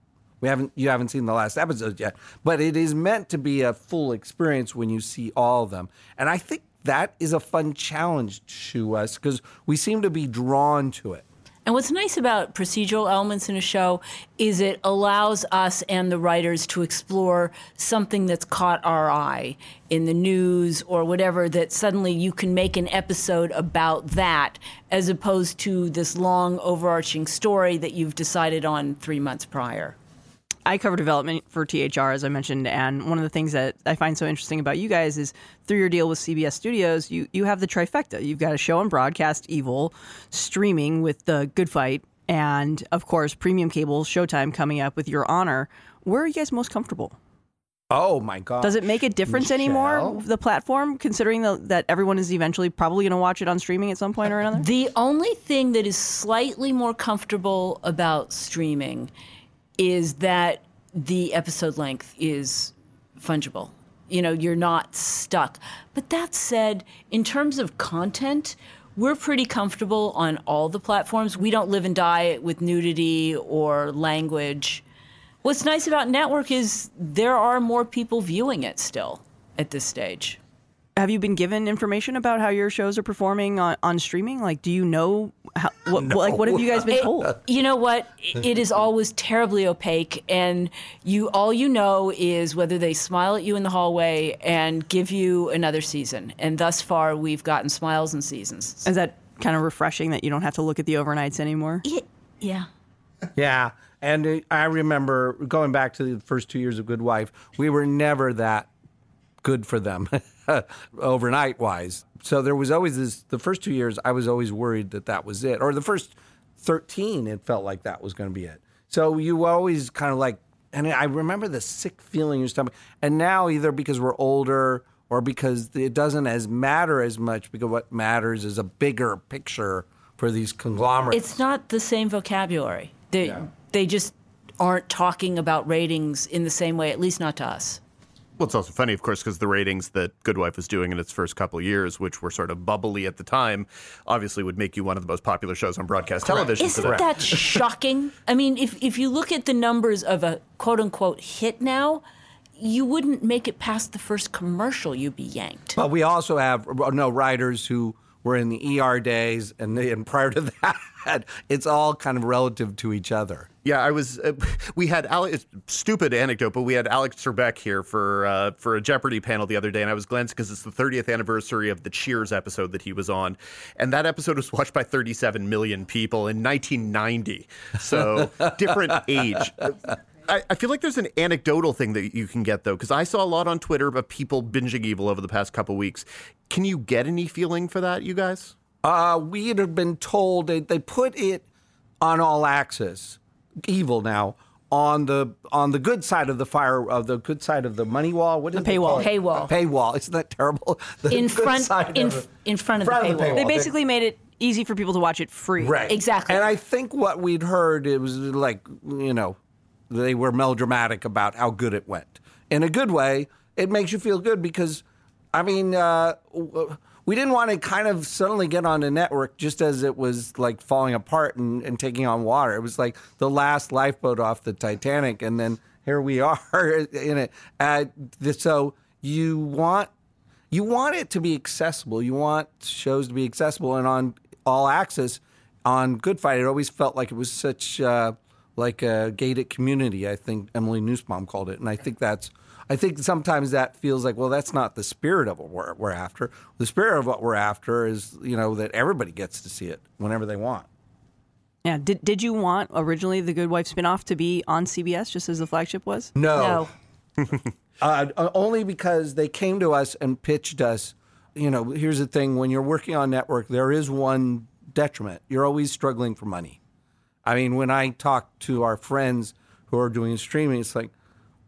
we haven't you haven't seen the last episodes yet, but it is meant to be a full experience when you see all of them. And I think that is a fun challenge to us because we seem to be drawn to it. And what's nice about procedural elements in a show is it allows us and the writers to explore something that's caught our eye in the news or whatever, that suddenly you can make an episode about that as opposed to this long overarching story that you've decided on three months prior. I cover development for THR, as I mentioned, and one of the things that I find so interesting about you guys is through your deal with CBS Studios, you you have the trifecta. You've got a show on broadcast, Evil, streaming with the Good Fight, and of course, premium cable Showtime coming up with Your Honor. Where are you guys most comfortable? Oh my god! Does it make a difference Michelle? anymore? The platform, considering the, that everyone is eventually probably going to watch it on streaming at some point or another. The only thing that is slightly more comfortable about streaming is that the episode length is fungible. You know, you're not stuck. But that said, in terms of content, we're pretty comfortable on all the platforms. We don't live and die with nudity or language. What's nice about network is there are more people viewing it still at this stage. Have you been given information about how your shows are performing on, on streaming? Like, do you know how, what, like what have you guys been told? You know what? It is always terribly opaque, and you all you know is whether they smile at you in the hallway and give you another season. And thus far, we've gotten smiles and seasons. Is that kind of refreshing that you don't have to look at the overnights anymore? It, yeah. Yeah. And I remember going back to the first two years of Good Wife, we were never that good for them overnight wise. So there was always this, the first two years, I was always worried that that was it. Or the first 13, it felt like that was going to be it. So you always kind of like, and I remember the sick feeling in your stomach. And now, either because we're older or because it doesn't as matter as much, because what matters is a bigger picture for these conglomerates. It's not the same vocabulary. They, they just aren't talking about ratings in the same way, at least not to us. Well, it's also funny, of course, because the ratings that Good Wife was doing in its first couple years, which were sort of bubbly at the time, obviously would make you one of the most popular shows on broadcast television Isn't today. that shocking? I mean, if, if you look at the numbers of a quote unquote hit now, you wouldn't make it past the first commercial, you'd be yanked. But we also have no writers who were in the ER days, and, they, and prior to that, it's all kind of relative to each other. Yeah, I was. Uh, we had Alex. Stupid anecdote, but we had Alex Trebek here for uh, for a Jeopardy panel the other day, and I was glancing because it's the 30th anniversary of the Cheers episode that he was on, and that episode was watched by 37 million people in 1990. So different age. I, I feel like there's an anecdotal thing that you can get though, because I saw a lot on Twitter about people binging Evil over the past couple weeks. Can you get any feeling for that, you guys? Uh, we had been told they, they put it on all access, evil now on the on the good side of the fire of the good side of the money wall. What is The it paywall. called? Paywall. Paywall. Isn't that terrible? The In good front, side in, of the- in front of the front of the paywall. paywall. They basically made it easy for people to watch it free. Right. Exactly. And I think what we'd heard it was like, you know, they were melodramatic about how good it went. In a good way, it makes you feel good because, I mean, uh, w- we didn't want to kind of suddenly get on a network just as it was like falling apart and, and taking on water. It was like the last lifeboat off the Titanic, and then here we are in it. Uh, so you want you want it to be accessible. You want shows to be accessible, and on all access, on Good Fight, it always felt like it was such uh, like a gated community. I think Emily Nussbaum called it, and I think that's. I think sometimes that feels like, well, that's not the spirit of what we're, we're after. The spirit of what we're after is, you know, that everybody gets to see it whenever they want. Yeah. Did Did you want originally the Good Wife spinoff to be on CBS just as the flagship was? no. Uh, only because they came to us and pitched us. You know, here's the thing: when you're working on network, there is one detriment. You're always struggling for money. I mean, when I talk to our friends who are doing streaming, it's like,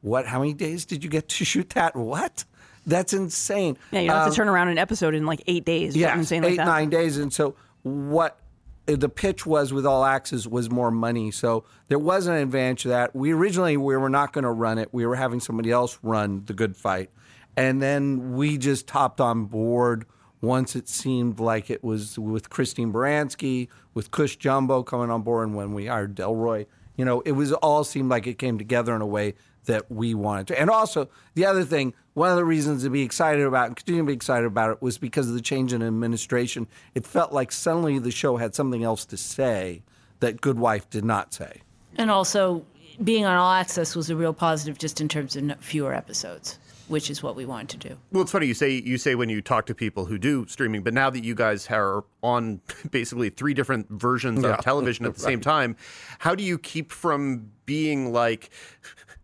what? How many days did you get to shoot that? What? That's insane. Yeah, you don't have Um, to turn around an episode in like eight days. yeah, like eight nine days. And so what the pitch was with All Access was more money. So there was an advantage to that. We originally we were not going to run it. We were having somebody else run the Good Fight, and then we just topped on board once it seemed like it was with Christine Baranski, with Cush Jumbo coming on board, and when we hired Delroy. You know, it was all seemed like it came together in a way that we wanted to. And also, the other thing, one of the reasons to be excited about and continue to be excited about it was because of the change in administration. It felt like suddenly the show had something else to say that Good Wife did not say. And also, being on All Access was a real positive just in terms of fewer episodes, which is what we wanted to do. Well, it's funny you say you say when you talk to people who do streaming, but now that you guys are on basically three different versions Yeah. of television at the same time, how do you keep from being like,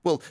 well,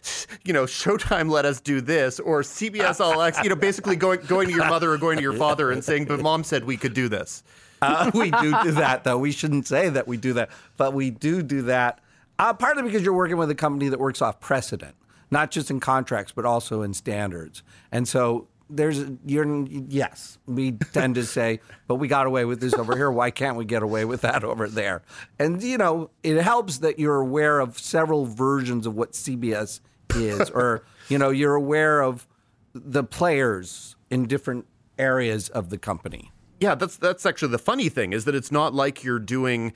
you know, Showtime let us do this, or CBS All Access, you know, basically going going to your mother or going to your father and saying, but mom said we could do this. Uh, we do do that, though. We shouldn't say that we do that, but we do do that. Uh, partly because you're working with a company that works off precedent, not just in contracts, but also in standards. And so there's, you're, yes, we tend to say, but we got away with this over here. Why can't we get away with that over there? And, you know, it helps that you're aware of several versions of what CBS is, or, you know, you're aware of the players in different areas of the company. Yeah, that's that's actually the funny thing is that it's not like you're doing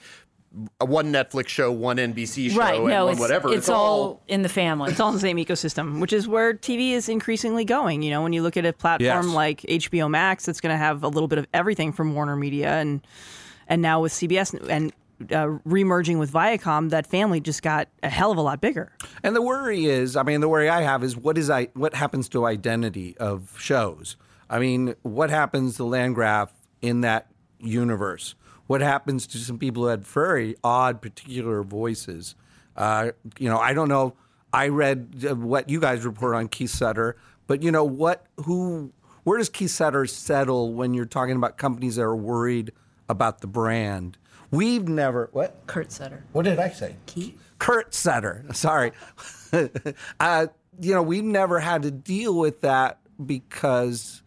one Netflix show, one NBC show, right. and No, one it's, whatever. It's, all in the family. It's all in the same ecosystem, which is where TV is increasingly going. You know, when you look at a platform Yes. like HBO Max, it's going to have a little bit of everything from Warner Media, and and now with CBS and uh, remerging with Viacom, that family just got a hell of a lot bigger. And the worry is, I mean, the worry I have is what is I what happens to identity of shows? I mean, what happens to Landgraf in that universe? What happens to some people who had very odd, particular voices? Uh, you know, I don't know. I read uh, what you guys report on Keith Sutter, but you know what? Who? Where does Keith Sutter settle when you're talking about companies that are worried about the brand? We've never what? Kurt Sutter. What did I say? Keith. Kurt Sutter. Sorry. uh, you know, we've never had to deal with that because,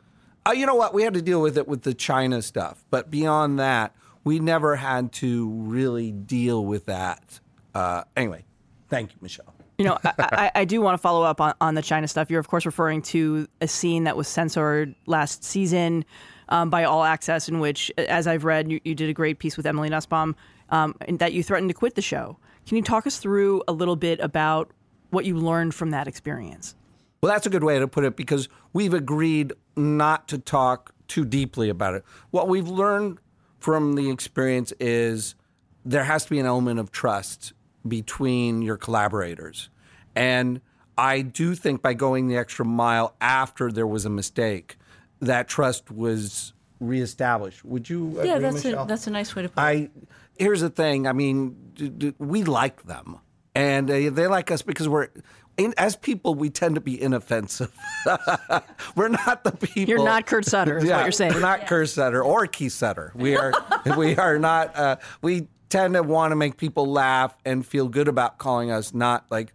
uh, you know what? We had to deal with it with the China stuff. But beyond that, we never had to really deal with that. Uh, anyway, thank you, Michelle. You know, I, I, I do want to follow up on, on the China stuff. You're, of course, referring to a scene that was censored last season um, by All Access, in which, as I've read, you, you did a great piece with Emily Nussbaum, um, and that you threatened to quit the show. Can you talk us through a little bit about what you learned from that experience? Well, that's a good way to put it because we've agreed not to talk too deeply about it. What we've learned from the experience is there has to be an element of trust between your collaborators. And I do think by going the extra mile after there was a mistake, that trust was reestablished. Would you agree, Yeah, that's Michelle? a that's a nice way to put it. I here's the thing. I mean, d- d- we like them, and uh, they like us because we're. In, as people, we tend to be inoffensive. we're not the people. You're not Kurt Sutter, is what you're saying. We're not Kurt Sutter or Keith Sutter. We are. we are not. Uh, we tend to want to make people laugh and feel good about calling us. Not like,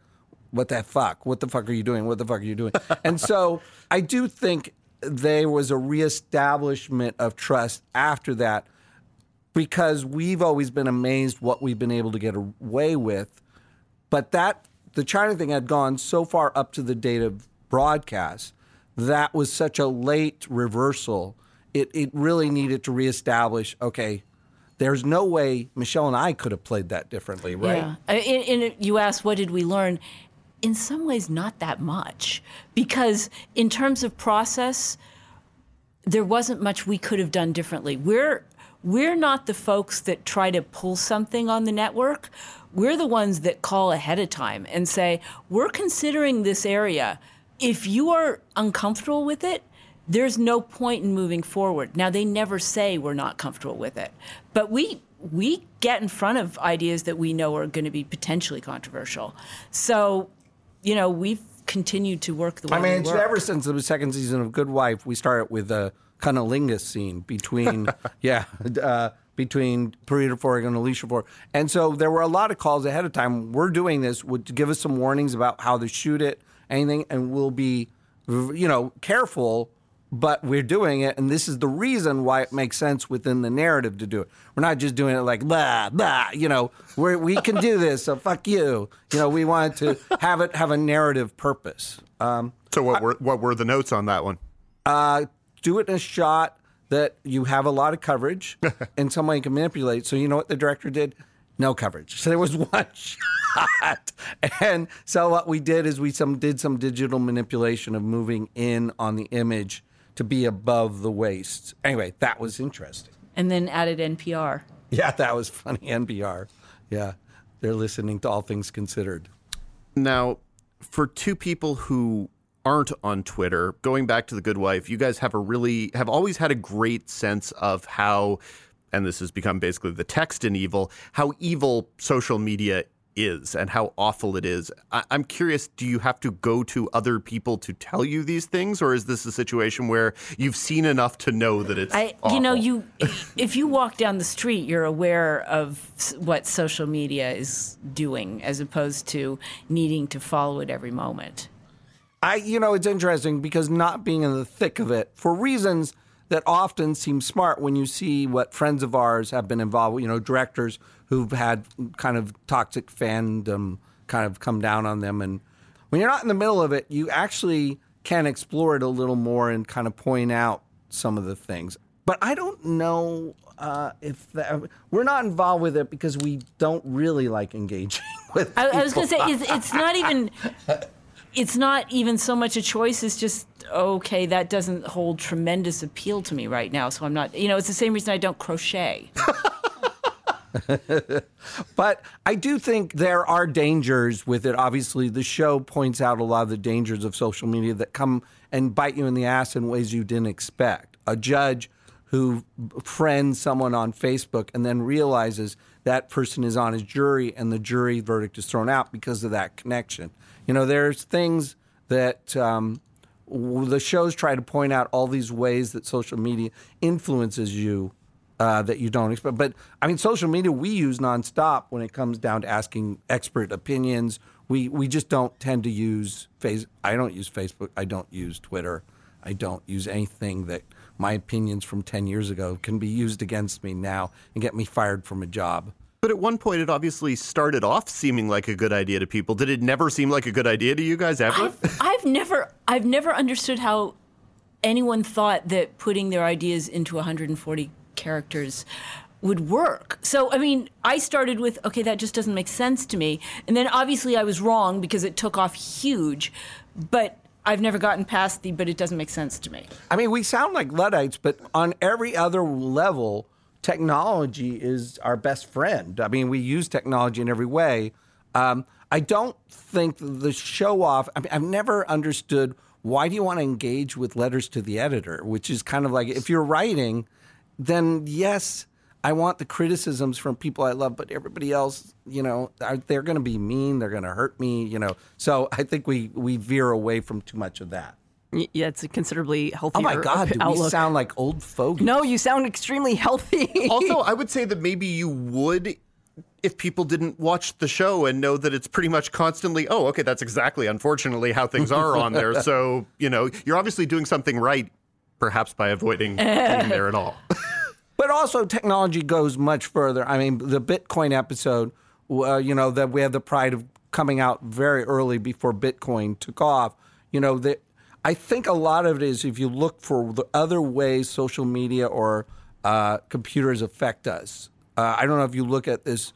what the fuck? What the fuck are you doing? What the fuck are you doing? and so I do think there was a reestablishment of trust after that because we've always been amazed what we've been able to get away with. But that the China thing had gone so far up to the date of broadcast that was such a late reversal. It it really needed to reestablish. Okay, there's no way Michelle and I could have played that differently, right? Yeah. And, and you asked, what did we learn? In some ways, not that much. Because in terms of process, there wasn't much we could have done differently. We're we're not the folks that try to pull something on the network. We're the ones that call ahead of time and say, "We're considering this area. If you are uncomfortable with it, there's no point in moving forward." Now they never say we're not comfortable with it. But we we get in front of ideas that we know are going to be potentially controversial. So, you know, we've continued to work the way I mean, ever since the second season of Good Wife, we started with a kind of cunnilingus scene between, yeah, uh, between Peter Florrick and Alicia Florrick. And so there were a lot of calls ahead of time. We're doing this, would give us some warnings about how to shoot it, anything, and we'll be, you know, careful. But we're doing it, and this is the reason why it makes sense within the narrative to do it. We're not just doing it like blah blah. You know, we we can do this, so fuck you. You know, we wanted to have it have a narrative purpose. Um, So what were what were the notes on that one? uh, do it in a shot that you have a lot of coverage and someone can manipulate. So you know what the director did? No coverage. So there was one shot. And so what we did is we some did some digital manipulation of moving in on the image to be above the waist. Anyway, that was interesting. and then added NPR. Yeah, that was funny. NPR. yeah, they're listening to all things considered. Now, for two people who aren't on Twitter, going back to the Good Wife, you guys have a really have always had a great sense of how, and this has become basically the text in evil, how evil social media is and how awful it is. I- am curious, do you have to go to other people to tell you these things, or is this a situation where you've seen enough to know that it's I, awful? you know, you if you walk down the street, you're aware of what social media is doing, as opposed to needing to follow it every moment. I, you know, it's interesting because not being in the thick of it for reasons that often seem smart when you see what friends of ours have been involved with, you know, directors who've had kind of toxic fandom kind of come down on them. And when you're not in the middle of it, you actually can explore it a little more and kind of point out some of the things. But I don't know uh, if that, we're not involved with it because we don't really like engaging with. I, I was going to say it's, it's not even it's not even so much a choice. It's just okay. That doesn't hold tremendous appeal to me right now. So I'm not. You know, it's the same reason I don't crochet. But I do think there are dangers with it. Obviously, the show points out a lot of the dangers of social media that come and bite you in the ass in ways you didn't expect. A judge who friends someone on Facebook and then realizes that person is on his jury and the jury verdict is thrown out because of that connection. You know, there's things that um, the shows try to point out all these ways that social media influences you uh, that you don't expect. But I mean, social media we use nonstop when it comes down to asking expert opinions. We we just don't tend to use face. I don't use Facebook. I don't use Twitter. I don't use anything that my opinions from ten years ago can be used against me now and get me fired from a job. But at one point, it obviously started off seeming like a good idea to people. Did it never seem like a good idea to you guys ever? I've, I've never I've never understood how anyone thought that putting their ideas into 140 characters would work. So I mean, I started with okay, that just doesn't make sense to me, and then obviously I was wrong because it took off huge, but. I've never gotten past the, but it doesn't make sense to me. I mean, we sound like Luddites, but on every other level, technology is our best friend. I mean, we use technology in every way. Um, I don't think the show off, I mean, I've never understood why do you want to engage with letters to the editor, which is kind of like if you're writing, then yes, I want the criticisms from people I love, but everybody else, you know, are, they're going to be mean, they're going to hurt me, you know. So I think we, we veer away from too much of that. Y- Yeah, it's a considerably healthier Oh my God, do we sound like old fogies? no, you sound extremely healthy. also, I would say that maybe you would if people didn't watch the show and know that it's pretty much constantly, oh, okay, that's exactly, unfortunately, how things are on there. So, you know, you're obviously doing something right, perhaps by avoiding being there at all. But also, technology goes much further. I mean, the Bitcoin episode, uh, you know, that we had the pride of coming out very early before Bitcoin took off. You know, that I think a lot of it is if you look for the other ways social media or uh, computers affect us. Uh, I don't know if you look at this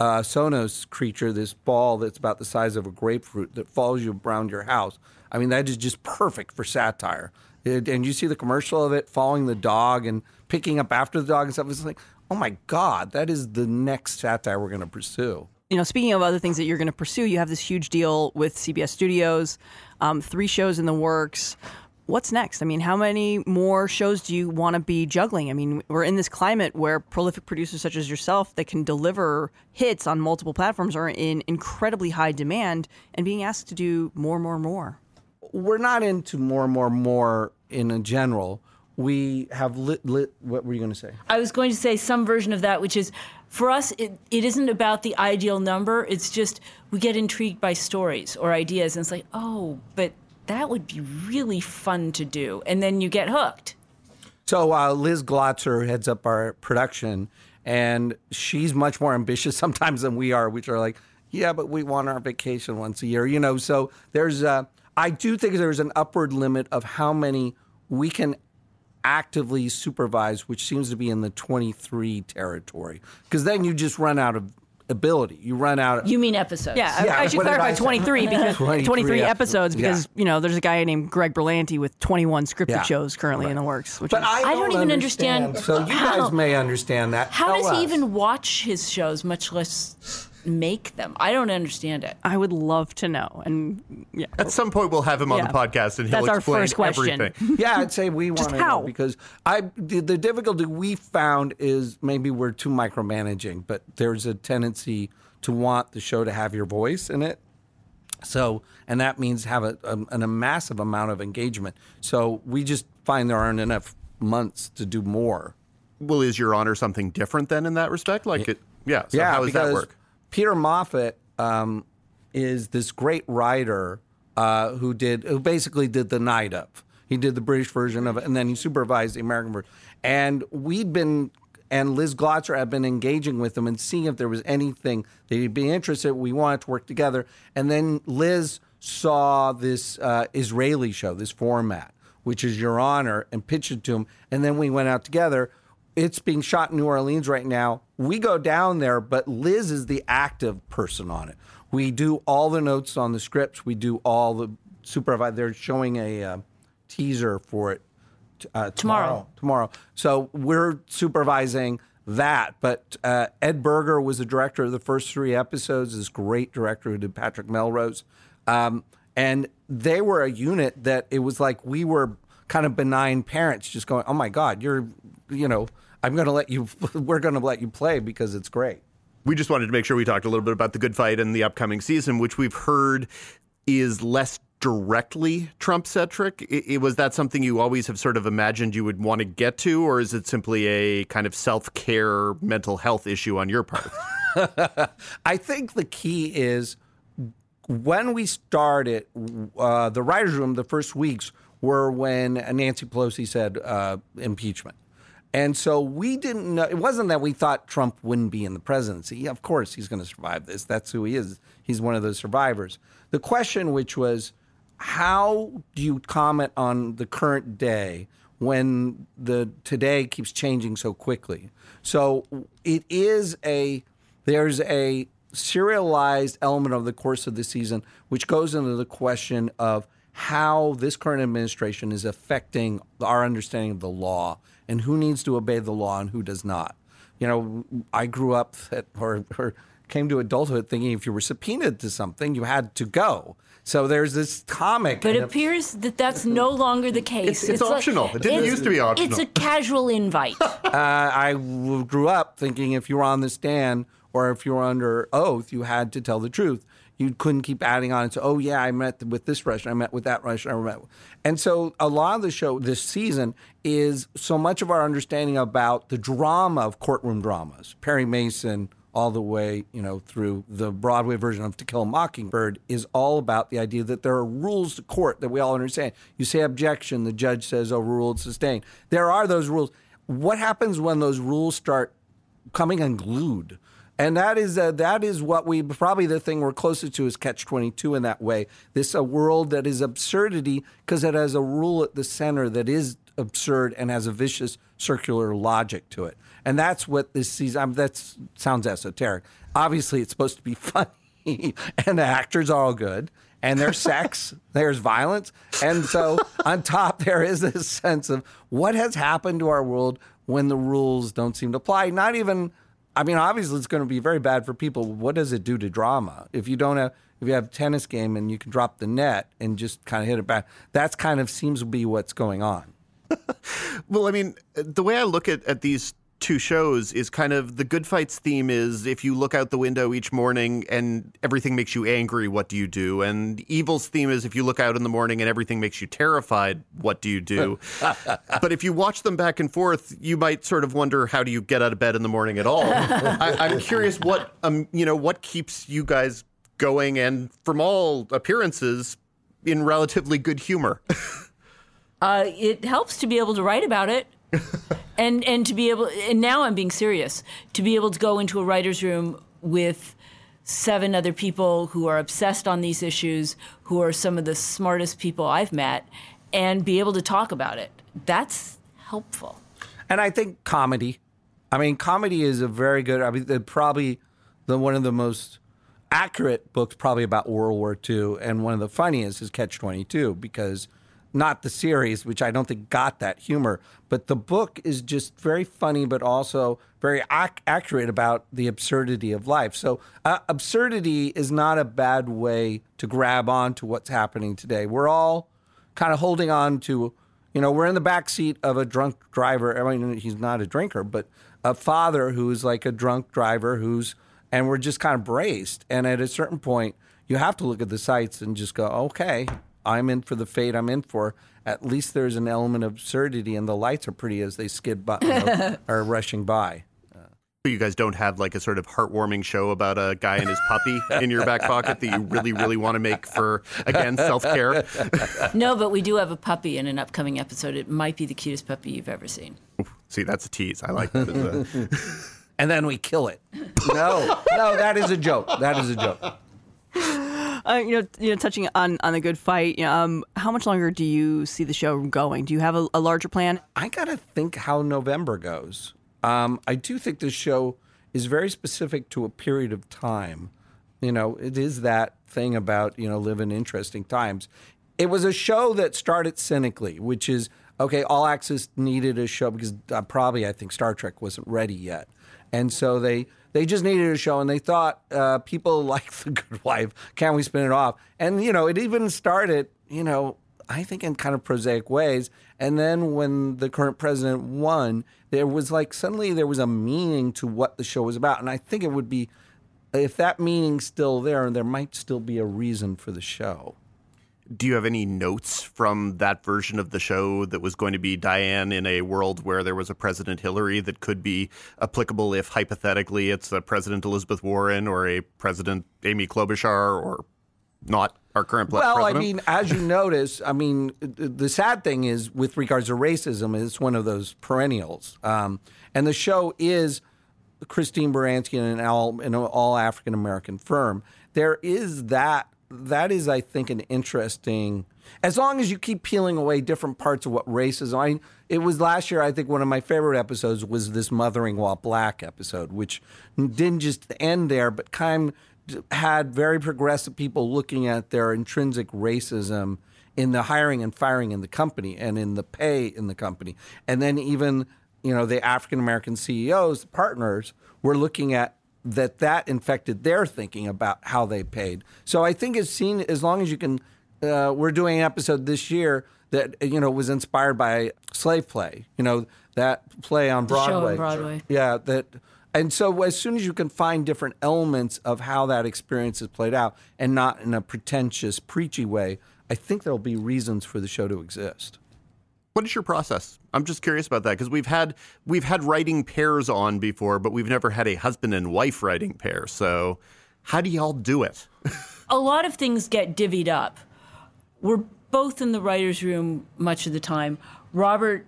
uh, Sonos creature, this ball that's about the size of a grapefruit that follows you around your house. I mean, that is just perfect for satire. It- and you see the commercial of it following the dog and picking up after the dog and stuff. It's like, oh my God, that is the next satire we're going to pursue. You know, speaking of other things that you're going to pursue, you have this huge deal with CBS Studios, um, three shows in the works. What's next? I mean, how many more shows do you want to be juggling? I mean, we're in this climate where prolific producers such as yourself that can deliver hits on multiple platforms are in incredibly high demand and being asked to do more, more, more. We're not into more, more, more in a general. We have lit, lit what were you going to say? I was going to say some version of that, which is for us, it, it isn't about the ideal number. It's just we get intrigued by stories or ideas, and it's like, oh, but that would be really fun to do. And then you get hooked. So uh, Liz Glotzer heads up our production, and she's much more ambitious sometimes than we are, which are like, yeah, but we want our vacation once a year, you know. So there's, uh, I do think there's an upward limit of how many we can actively supervise, which seems to be in the 23 territory, because then you just run out of ability. You run out. Of, you mean episodes? Yeah, I- Yeah, I should clarify I 23 because 23 23, episodes, episodes because yeah. you know there's a guy named Greg Berlanti with 21 scripted Yeah. shows currently in the works. Which but is, I I don't, don't even understand So you how- guys may understand that. How Tell does he even watch his shows, much less make them? I don't understand it. I would love to know. And yeah, At some point, we'll have him on Yeah. the podcast, and he'll That's our explain first question. everything. Yeah, I'd say we want to know because I the, the difficulty we found is maybe we're too micromanaging, but there's a tendency to want the show to have your voice in it. So, and that means have a, um, a, a massive amount of engagement. So we just find there aren't enough months to do more. Well, is Your Honor something different then in that respect? Like it, yeah. So yeah, how does that work? Peter Moffat um, is this great writer uh, who did who basically did the night of. He did the British version of it, and then he supervised the American version. And we'd been and Liz Glotzer had been engaging with him and seeing if there was anything that he'd be interested. We wanted to work together, and then Liz saw this uh, Israeli show, this format, which is Your Honor, and pitched it to him. And then we went out together. It's being shot in New Orleans right now. We go down there, but Liz is the active person on it. We do all the notes on the scripts. We do all the supervise. They're showing a uh, teaser for it t- uh, tomorrow. Tomorrow. So we're supervising that. But uh, Ed Berger was the director of the first three episodes. This great director who did Patrick Melrose, um, and they were a unit that it was like we were kind of benign parents, just going, "Oh my God, you're, you know, I'm going to let you. We're going to let you play because it's great." We just wanted to make sure we talked a little bit about the good fight and the upcoming season, which we've heard is less directly Trump centric. Was that something you always have sort of imagined you would want to get to, or is it simply a kind of self care mental health issue on your part? I think the key is when we started, uh, the writers' room, the first weeks were when Nancy Pelosi said uh, impeachment. And so we didn't know, it wasn't that we thought Trump wouldn't be in the presidency. Of course, he's going to survive this. That's who he is. He's one of those survivors. The question, which was, how do you comment on the current day when the today keeps changing so quickly? So it is a there's a serialized element of the course of the season which goes into the question of how this current administration is affecting our understanding of the law and who needs to obey the law and who does not. You know, I grew up at, or, or came to adulthood thinking if you were subpoenaed to something, you had to go. So there's this comic. But it and appears that that's no longer the case. It's- it's optional. It didn't it's- used to be optional. It's a casual invite. uh, I w- grew up thinking if you were on the stand or if you were under oath, you had to tell the truth. You couldn't keep adding on say, "Oh yeah, I met with this Russian, I met with that Russian, I met." And so a lot of the show this season is so much of our understanding about the drama of courtroom dramas. Perry Mason, all the way, you know, through the Broadway version of To Kill a Mockingbird is all about the idea that there are rules to court that we all understand. You say objection, the judge says oh, overruled, sustained. There are those rules. What happens when those rules start coming unglued? And that is uh, that is what we probably the thing we're closest to is catch twenty two in that way. This a world that is absurdity because it has a rule at the center that is absurd and has a vicious circular logic to it. And that's what this season. I mean, that sounds esoteric. Obviously, it's supposed to be funny, and the actors are all good, and there's sex, there's violence, and so on top there is this sense of what has happened to our world when the rules don't seem to apply. Not even. I mean, obviously, it's going to be very bad for people. What does it do to drama if you don't have if you have a tennis game and you can drop the net and just kind of hit it back? That's kind of seems to be what's going on. Well, I mean, the way I look at, at these two shows is kind of the good fights theme is if you look out the window each morning and everything makes you angry, what do you do? And evil's theme is if you look out in the morning and everything makes you terrified, what do you do? but if you watch them back and forth, you might sort of wonder how do you get out of bed in the morning at all? I, I'm curious what um you know what keeps you guys going and from all appearances in relatively good humor. Uh, it helps to be able to write about it, and and to be able. And now I'm being serious. To be able to go into a writer's room with seven other people who are obsessed on these issues, who are some of the smartest people I've met, and be able to talk about it. That's helpful. And I think comedy. I mean, comedy is a very good. I mean, probably the one of the most accurate books probably about World War II, and one of the funniest is Catch Twenty Two because not the series, which I don't think got that humor, but the book is just very funny, but also very ac- accurate about the absurdity of life. So, uh, absurdity is not a bad way to grab on to what's happening today. We're all kind of holding on to, you know, we're in the back seat of a drunk driver. I mean, he's not a drinker, but a father who's like a drunk driver who's, and we're just kind of braced. And at a certain point, you have to look at the sights and just go, okay, I'm in for the fate I'm in for. At least there's an element of absurdity, and the lights are pretty as they skid by, you know, are rushing by. Uh, you guys don't have like a sort of heartwarming show about a guy and his puppy in your back pocket that you really, really want to make for, again, self care. No, but we do have a puppy in an upcoming episode. It might be the cutest puppy you've ever seen. See, that's a tease. I like that. a- And then we kill it. No, no, that is a joke. That is a joke. Uh, you know, you know, touching on on the good fight. You know, um, how much longer do you see the show going? Do you have a, a larger plan? I got to think how November goes. Um, I do think this show is very specific to a period of time. You know, it is that thing about, you know, live in interesting times. It was a show that started cynically, which is okay, All Access needed a show because uh, probably I think Star Trek wasn't ready yet. And so they they just needed a show and they thought uh, people like The Good Wife, can we spin it off? And, you know, it even started, you know, I think in kind of prosaic ways. And then when the current president won, there was like suddenly there was a meaning to what the show was about. And I think it would be, if that meaning's still there, there might still be a reason for the show. Do you have any notes from that version of the show that was going to be Diane in a world where there was a President Hillary that could be applicable if hypothetically it's a President Elizabeth Warren or a President Amy Klobuchar or not our current Well, president? I mean, as you notice, I mean, the sad thing is with regards to racism, it's one of those perennials. Um, and the show is Christine Baranski in an all, in an all African American firm. There is that. That is, I think, an interesting. As long as you keep peeling away different parts of what racism. I it was last year. I think one of my favorite episodes was this "Mothering While Black" episode, which didn't just end there, but kind had very progressive people looking at their intrinsic racism in the hiring and firing in the company and in the pay in the company, and then even you know the African American CEOs, partners, were looking at that that infected their thinking about how they paid. So I think it's seen as long as you can. Uh, we're doing an episode this year that you know was inspired by Slave Play. You know that play on show on Broadway. Broadway. Yeah, that. And so as soon as you can find different elements of how that experience is played out, and not in a pretentious, preachy way, I think there'll be reasons for the show to exist. What is your process? I'm just curious about that because we've had we've had writing pairs on before, but we've never had a husband and wife writing pair. So, how do y'all do it? a lot of things get divvied up. We're both in the writer's room much of the time. Robert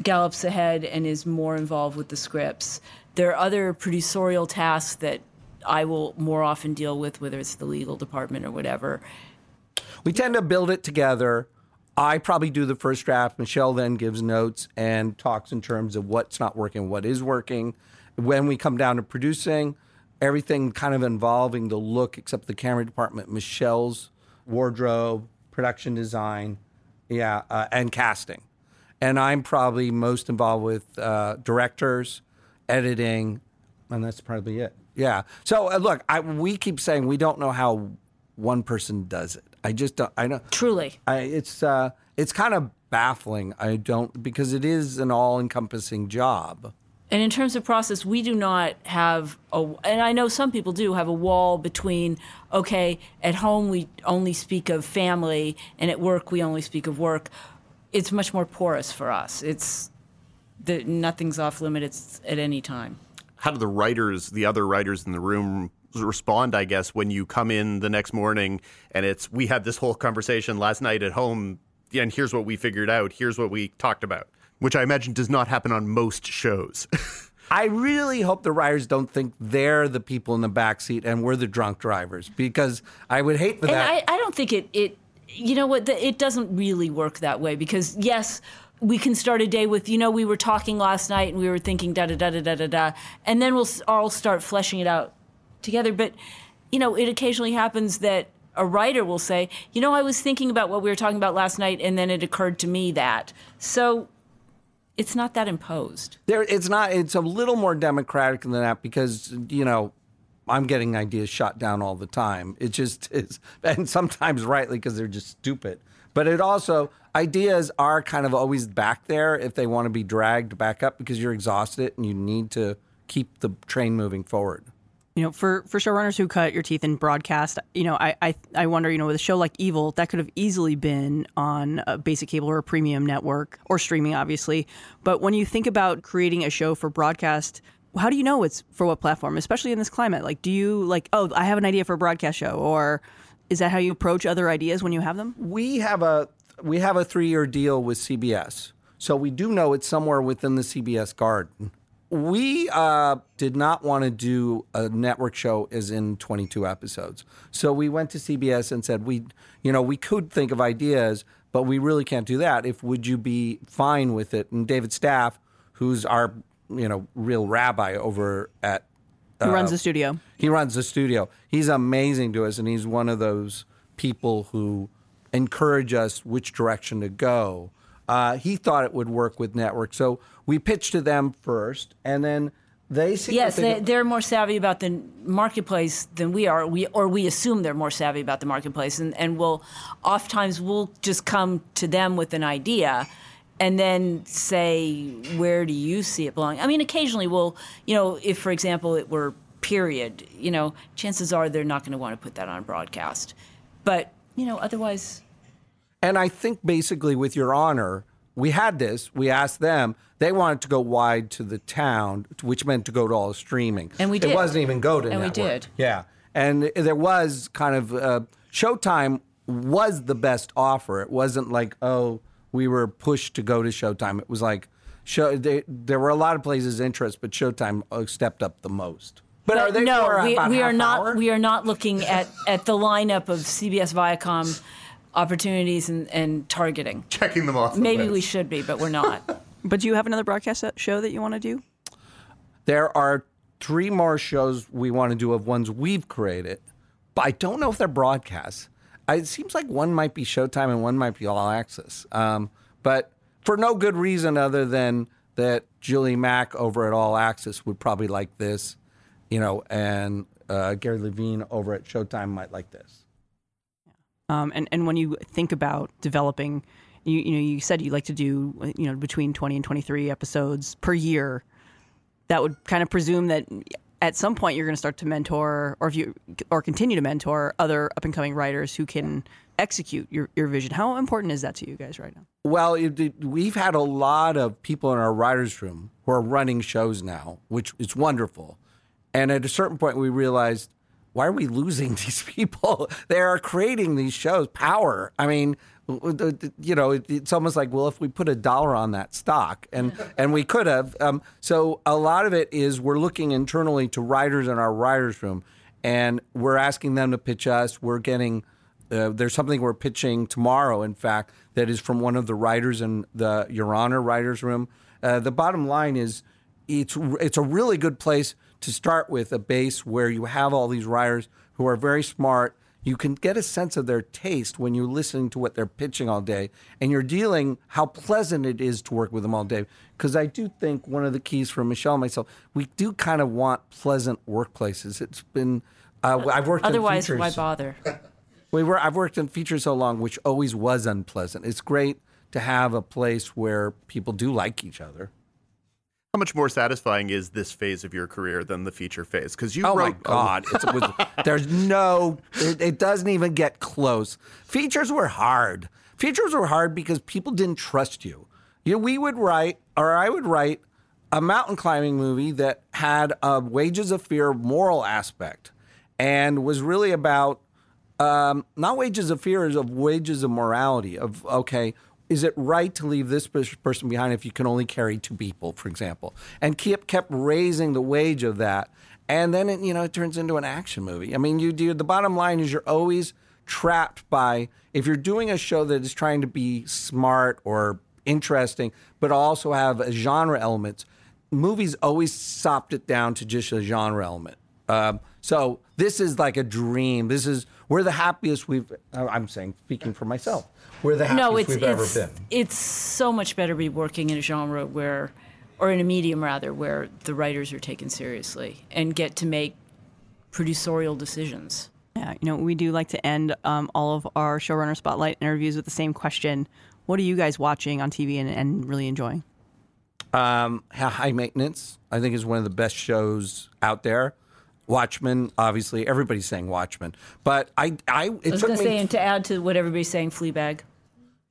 gallops ahead and is more involved with the scripts. There are other producerial tasks that I will more often deal with, whether it's the legal department or whatever. We tend to build it together. I probably do the first draft. Michelle then gives notes and talks in terms of what's not working, what is working. When we come down to producing, everything kind of involving the look, except the camera department, Michelle's wardrobe, production design, yeah, uh, and casting. And I'm probably most involved with uh, directors, editing, and that's probably it. Yeah. So uh, look, I, we keep saying we don't know how one person does it. I just don't. I know. Truly. I, it's uh, it's kind of baffling. I don't because it is an all-encompassing job. And in terms of process, we do not have a, and I know some people do have a wall between, okay, at home we only speak of family, and at work we only speak of work. It's much more porous for us. It's the, nothing's off limits at any time. How do the writers, the other writers in the room, respond? I guess when you come in the next morning and it's we had this whole conversation last night at home, and here's what we figured out. Here's what we talked about, which I imagine does not happen on most shows. I really hope the writers don't think they're the people in the back seat and we're the drunk drivers because I would hate for And that. I, I don't think it, it you know what, the, it doesn't really work that way because, yes, we can start a day with, you know, we were talking last night and we were thinking da da da da da da da. And then we'll all start fleshing it out together. But you know, it occasionally happens that a writer will say, "You know, I was thinking about what we were talking about last night, and then it occurred to me that." So it's not that imposed. There, it's not. It's a little more democratic than that because you know, I'm getting ideas shot down all the time. It just is, and sometimes rightly because they're just stupid. But it also ideas are kind of always back there if they want to be dragged back up because you're exhausted and you need to keep the train moving forward. You know, for, for showrunners who cut your teeth in broadcast, you know, I, I I wonder, you know, with a show like Evil, that could have easily been on a basic cable or a premium network or streaming, obviously. But when you think about creating a show for broadcast, how do you know it's for what platform, especially in this climate? Like, do you like, oh, I have an idea for a broadcast show, or is that how you approach other ideas when you have them? We have a we have a three year deal with CBS, so we do know it's somewhere within the CBS garden. We uh, did not want to do a network show as in 22 episodes. So we went to CBS and said, we, you know, we could think of ideas, but we really can't do that. If would you be fine with it? And David Stapf, who's our, you know, real rabbi over at Who runs the studio? he runs the studio. He's amazing to us, and he's one of those people who encourage us which direction to go. Uh, he thought it would work with network, so we pitched to them first, and then they seem to Yes, they, they're more savvy about the marketplace than we are. We or we assume they're more savvy about the marketplace, and and we'll oftentimes we'll just come to them with an idea, and then say, where do you see it belonging? I mean, occasionally we'll, you know, if for example it were period, you know, chances are they're not going to want to put that on broadcast, but you know, otherwise. And I think basically, with your honor, we had this. We asked them. They wanted to go wide to the town, which meant to go to all the streaming. And we did. It wasn't even go to And we did. Yeah. And there was kind of uh, Showtime was the best offer. It wasn't like oh we were pushed to go to Showtime. It was like show. They, there were a lot of places interest, but Showtime uh, stepped up the most. But are they no, we, we are not. hour? We are not looking at, at the lineup of CBS Viacom opportunities and, and targeting. Checking them off. the Maybe list. we should be, but we're not. But do you have another broadcast show that you want to do? There are three more shows we want to do of ones we've created, but I don't know if they're broadcasts. I, it seems like one might be Showtime and one might be All Access, um, but for no good reason other than that Julie Mack over at All Access would probably like this, you know, and uh, Gary Levine over at Showtime might like this. Um, and and when you think about developing, you you know you said you like to do you know between twenty and twenty three episodes per year. That would kind of presume that at some point you're going to start to mentor, or if you or continue to mentor other up and coming writers who can execute your your vision. How important is that to you guys right now? Well, it, it- we've had a lot of people in our writers' room who are running shows now, which is wonderful. And at a certain point, we realized, why are we losing these people? they are creating these shows. Power. I mean, you know, it's almost like, well, if we put a dollar on that stock, and and we could have. Um, so a lot of it is we're looking internally to writers in our writers' room, and we're asking them to pitch us. We're getting uh, there's something we're pitching tomorrow, in fact, that is from one of the writers in the Your Honor writers' room. Uh, the bottom line is, it's it's a really good place to start with a base where you have all these writers who are very smart. You can get a sense of their taste when you're listening to what they're pitching all day, and you're dealing how pleasant it is to work with them all day. Because I do think one of the keys for Michelle and myself, we do kind of want pleasant workplaces. It's been uh, I've worked in Otherwise, why bother? We were. I've worked in features so long, which always was unpleasant. It's great to have a place where people do like each other. How much more satisfying is this phase of your career than the feature phase? Because you Oh wrote my God! Was, there's no. It, it doesn't even get close. Features were hard. Features were hard because people didn't trust you. You, we would write, or I would write, a mountain climbing movie that had a Wages of Fear moral aspect, and was really about um, not wages of fear, is of wages of morality. Of okay, is it right to leave this person behind if you can only carry two people, for example? And kept kept raising the wage of that, and then it, you know it turns into an action movie. I mean, you do. The bottom line is you're always trapped by if you're doing a show that is trying to be smart or interesting, but also have genre elements. Movies always sopped it down to just a genre element. Um, So this is like a dream. This is we're the happiest we've. uh, I'm saying, speaking for myself, we're the happiest no, it's we've it's ever been. it's so much better to be working in a genre where, or in a medium rather, where the writers are taken seriously and get to make producerial decisions. Yeah, you know, we do like to end um, all of our showrunner spotlight interviews with the same question: What are you guys watching on TV and, and really enjoying? Um, High Maintenance, I think, is one of the best shows out there. Watchmen, obviously, everybody's saying Watchmen, but I, I, it I was took going to say, and to add to what everybody's saying, Fleabag.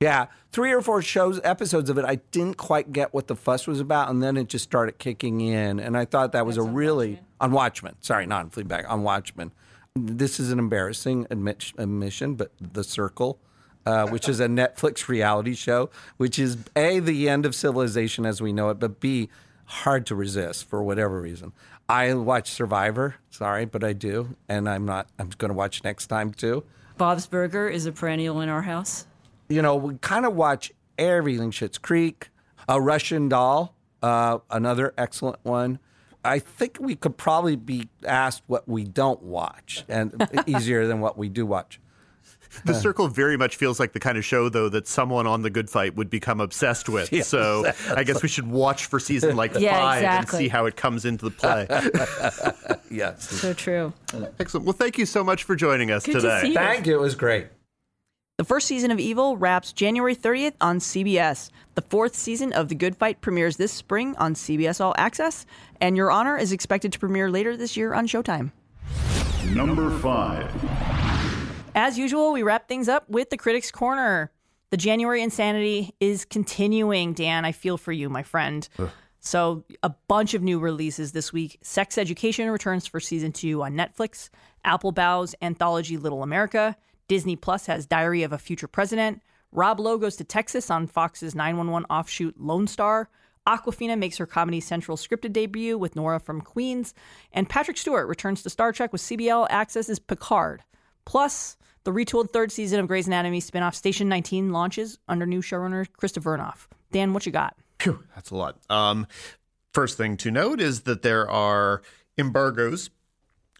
Yeah, three or four shows, episodes of it, I didn't quite get what the fuss was about, and then it just started kicking in, and I thought that was a really on Watchmen. Sorry, not on Fleabag, on Watchmen. This is an embarrassing admit, admission, but The Circle, uh, which is a Netflix reality show, which is a the end of civilization as we know it, but b hard to resist for whatever reason. I watch Survivor, sorry, but I do, and I'm not. I'm going to watch next time too Bob's Burger is a perennial in our house. you know, we kind of watch everything. Schitt's Creek, a Russian Doll, uh, another excellent one. I think we could probably be asked what we don't watch, and easier than what we do watch. The uh. Circle very much feels like the kind of show, though, that someone on The Good Fight would become obsessed with. so I guess we should watch for season like Yeah, five exactly. and see how it comes into the play. Yes. So true. Excellent. Well, thank you so much for joining us Good to today. see you. Thank you. It was great. The first season of Evil wraps January 30th on CBS. The fourth season of The Good Fight premieres this spring on CBS All Access, and Your Honor is expected to premiere later this year on Showtime. Number five. As usual, we wrap things up with the Critics Corner. The January insanity is continuing, Dan. I feel for you, my friend. So, a bunch of new releases this week. Sex Education returns for season two on Netflix. Apple bows anthology Little America. Disney Plus has Diary of a Future President. Rob Lowe goes to Texas on Fox's 911 offshoot Lone Star. Awkwafina makes her Comedy Central scripted debut with Nora from Queens. And Patrick Stewart returns to Star Trek with CBS All Access's Picard. Plus, the retooled third season of Grey's Anatomy spinoff Station 19 launches under new showrunner Krista Vernoff. Dan, what you got? Phew, that's a lot. Um, first thing to note is that there are embargoes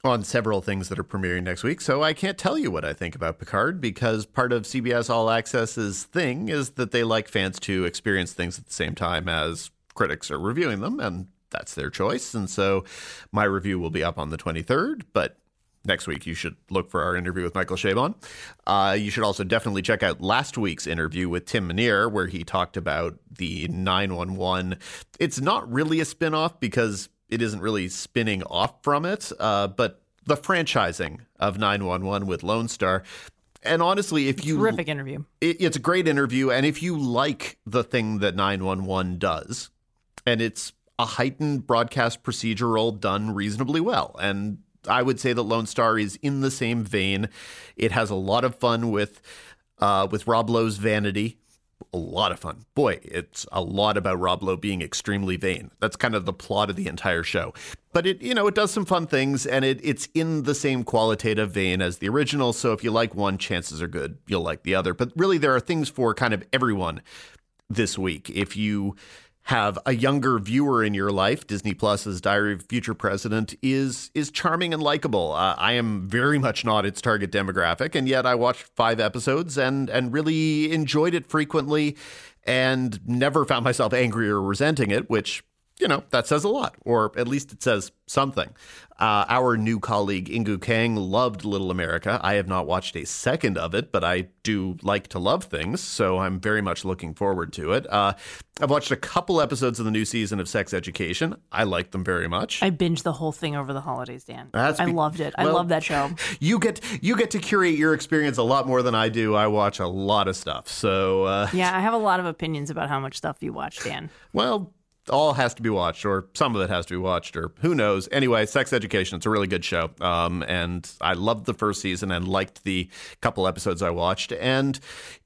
on several things that are premiering next week. So I can't tell you what I think about Picard because part of CBS All Access's thing is that they like fans to experience things at the same time as critics are reviewing them, and that's their choice. And so my review will be up on the 23rd, but next week you should look for our interview with Michael Chabon. Uh, you should also definitely check out last week's interview with Tim Minear, where he talked about the 911. It's not really a spinoff because it isn't really spinning off from it, uh, but the franchising of 911 with Lone Star. And honestly, if you Terrific interview. it, it's a great interview, and if you like the thing that 911 does, and it's a heightened broadcast procedural done reasonably well, and I would say that Lone Star is in the same vein. It has a lot of fun with uh, with Rob Lowe's vanity. A lot of fun. Boy, it's a lot about Rob Lowe being extremely vain. That's kind of the plot of the entire show. But it, you know, it does some fun things and it, it's in the same qualitative vein as the original. So if you like one, chances are good you'll like the other. But really, there are things for kind of everyone this week. If you have a younger viewer in your life, Disney Plus's Diary of Future President is is charming and likable. Uh, I am very much not its target demographic, and yet I watched five episodes and and really enjoyed it frequently, and never found myself angry or resenting it, which. You know, that says a lot, or at least it says something. Uh, our new colleague, Inkoo Kang, loved Little America. I have not watched a second of it, but I do like to love things, so I'm very much looking forward to it. Uh, I've watched a couple episodes of the new season of Sex Education. I like them very much. I binged the whole thing over the holidays, Dan. That's I loved it. I well- love that show. you get you get to curate your experience a lot more than I do. I watch a lot of stuff, so uh, Yeah, I have a lot of opinions about how much stuff you watch, Dan. well, all has to be watched, or some of it has to be watched, or who knows. Anyway, Sex Education, it's a really good show. Um, and I loved the first season and liked the couple episodes I watched. And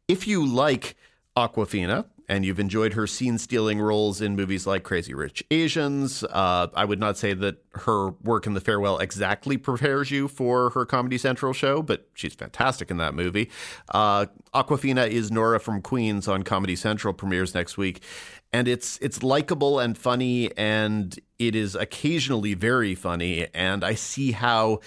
if you like Awkwafina, and you've enjoyed her scene stealing roles in movies like Crazy Rich Asians. Uh, I would not say that her work in The Farewell exactly prepares you for her Comedy Central show, but she's fantastic in that movie. Uh, Awkwafina is Nora from Queens on Comedy Central premieres next week, and it's it's likable and funny and It is occasionally very funny, and I see how,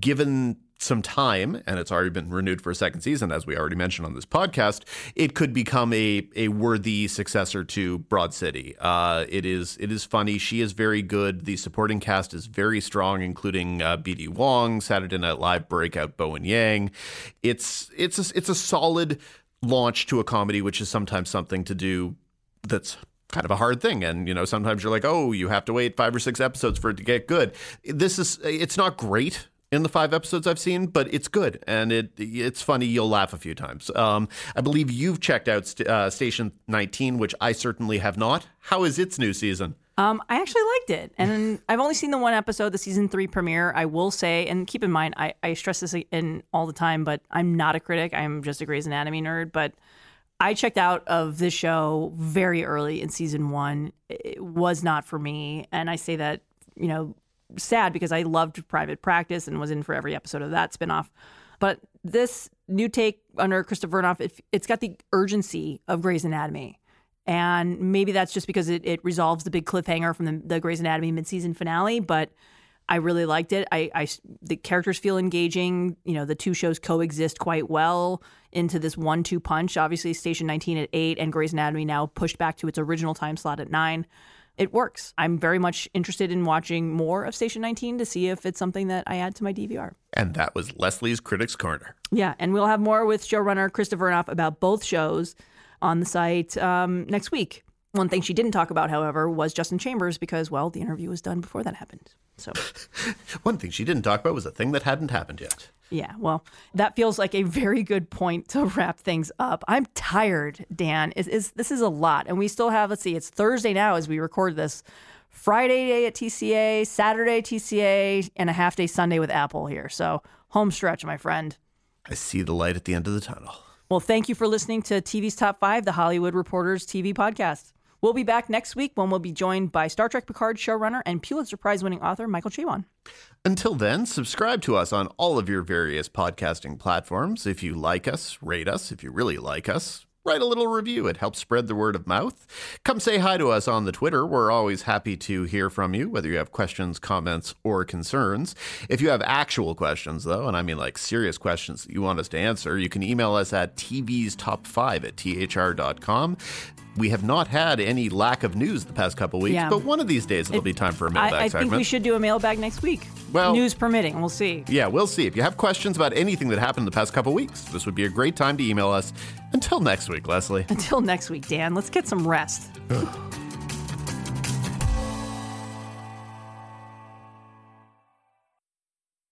given some time, and it's already been renewed for a second season, as we already mentioned on this podcast, it could become a a worthy successor to Broad City. Uh, it is it is funny. She is very good. The supporting cast is very strong, including uh, B.D. Wong, Saturday Night Live breakout Bowen Yang. It's it's a, it's a solid launch to a comedy, which is sometimes something to do that's kind of a hard thing and you know sometimes you're like oh you have to wait five or six episodes for it to get good this is it's not great in the five episodes I've seen, but it's good and it it's funny. You'll laugh a few times. Um, I believe you've checked out st- uh, Station 19, which I certainly have not. How is its new season? Um, I actually liked it, and I've only seen the one episode, the season three premiere. I will say, and keep in mind, I, I stress this in all the time, but I'm not a critic. I'm just a Grey's Anatomy nerd. But I checked out of this show very early in season one. It was not for me, and I say that you know sad because I loved Private Practice and was in for every episode of that spinoff. But this new take under Krista Vernoff, it, it's got the urgency of Grey's Anatomy. And maybe that's just because it, it resolves the big cliffhanger from the, the Grey's Anatomy midseason finale. But I really liked it. I, I, the characters feel engaging. You know, the two shows coexist quite well into this one-two punch. Obviously, Station 19 at eight, and Grey's Anatomy now pushed back to its original time slot at nine it works. I'm very much interested in watching more of Station 19 to see if it's something that I add to my DVR. And that was Lesley's Critics Corner. Yeah, and we'll have more with showrunner Krista Vernoff about both shows on the site um, next week. One thing she didn't talk about, however, was Justin Chambers because, well, the interview was done before that happened. So, one thing she didn't talk about was a thing that hadn't happened yet. Yeah, well, that feels like a very good point to wrap things up. I'm tired, Dan. Is is this is a lot, and we still have. Let's see, it's Thursday now as we record this. Friday day at TCA, Saturday TCA, and a half day Sunday with Apple here. So home stretch, my friend. I see the light at the end of the tunnel. Well, thank you for listening to TV's Top Five, the Hollywood Reporters TV podcast. We'll be back next week when we'll be joined by Star Trek Picard showrunner and Pulitzer Prize winning author Michael Chabon. Until then, subscribe to us on all of your various podcasting platforms. If you like us, rate us. If you really like us, write a little review. It helps spread the word of mouth. Come say hi to us on the Twitter. We're always happy to hear from you, whether you have questions, comments, or concerns. If you have actual questions, though, and I mean like serious questions that you want us to answer, you can email us at tv's top 5 at thr.com we have not had any lack of news the past couple weeks, yeah. but one of these days it'll it, be time for a mailbag I, I segment. think we should do a mailbag next week. Well, news permitting, we'll see. Yeah, we'll see. If you have questions about anything that happened the past couple weeks, this would be a great time to email us. Until next week, Lesley. Until next week, Dan. Let's get some rest.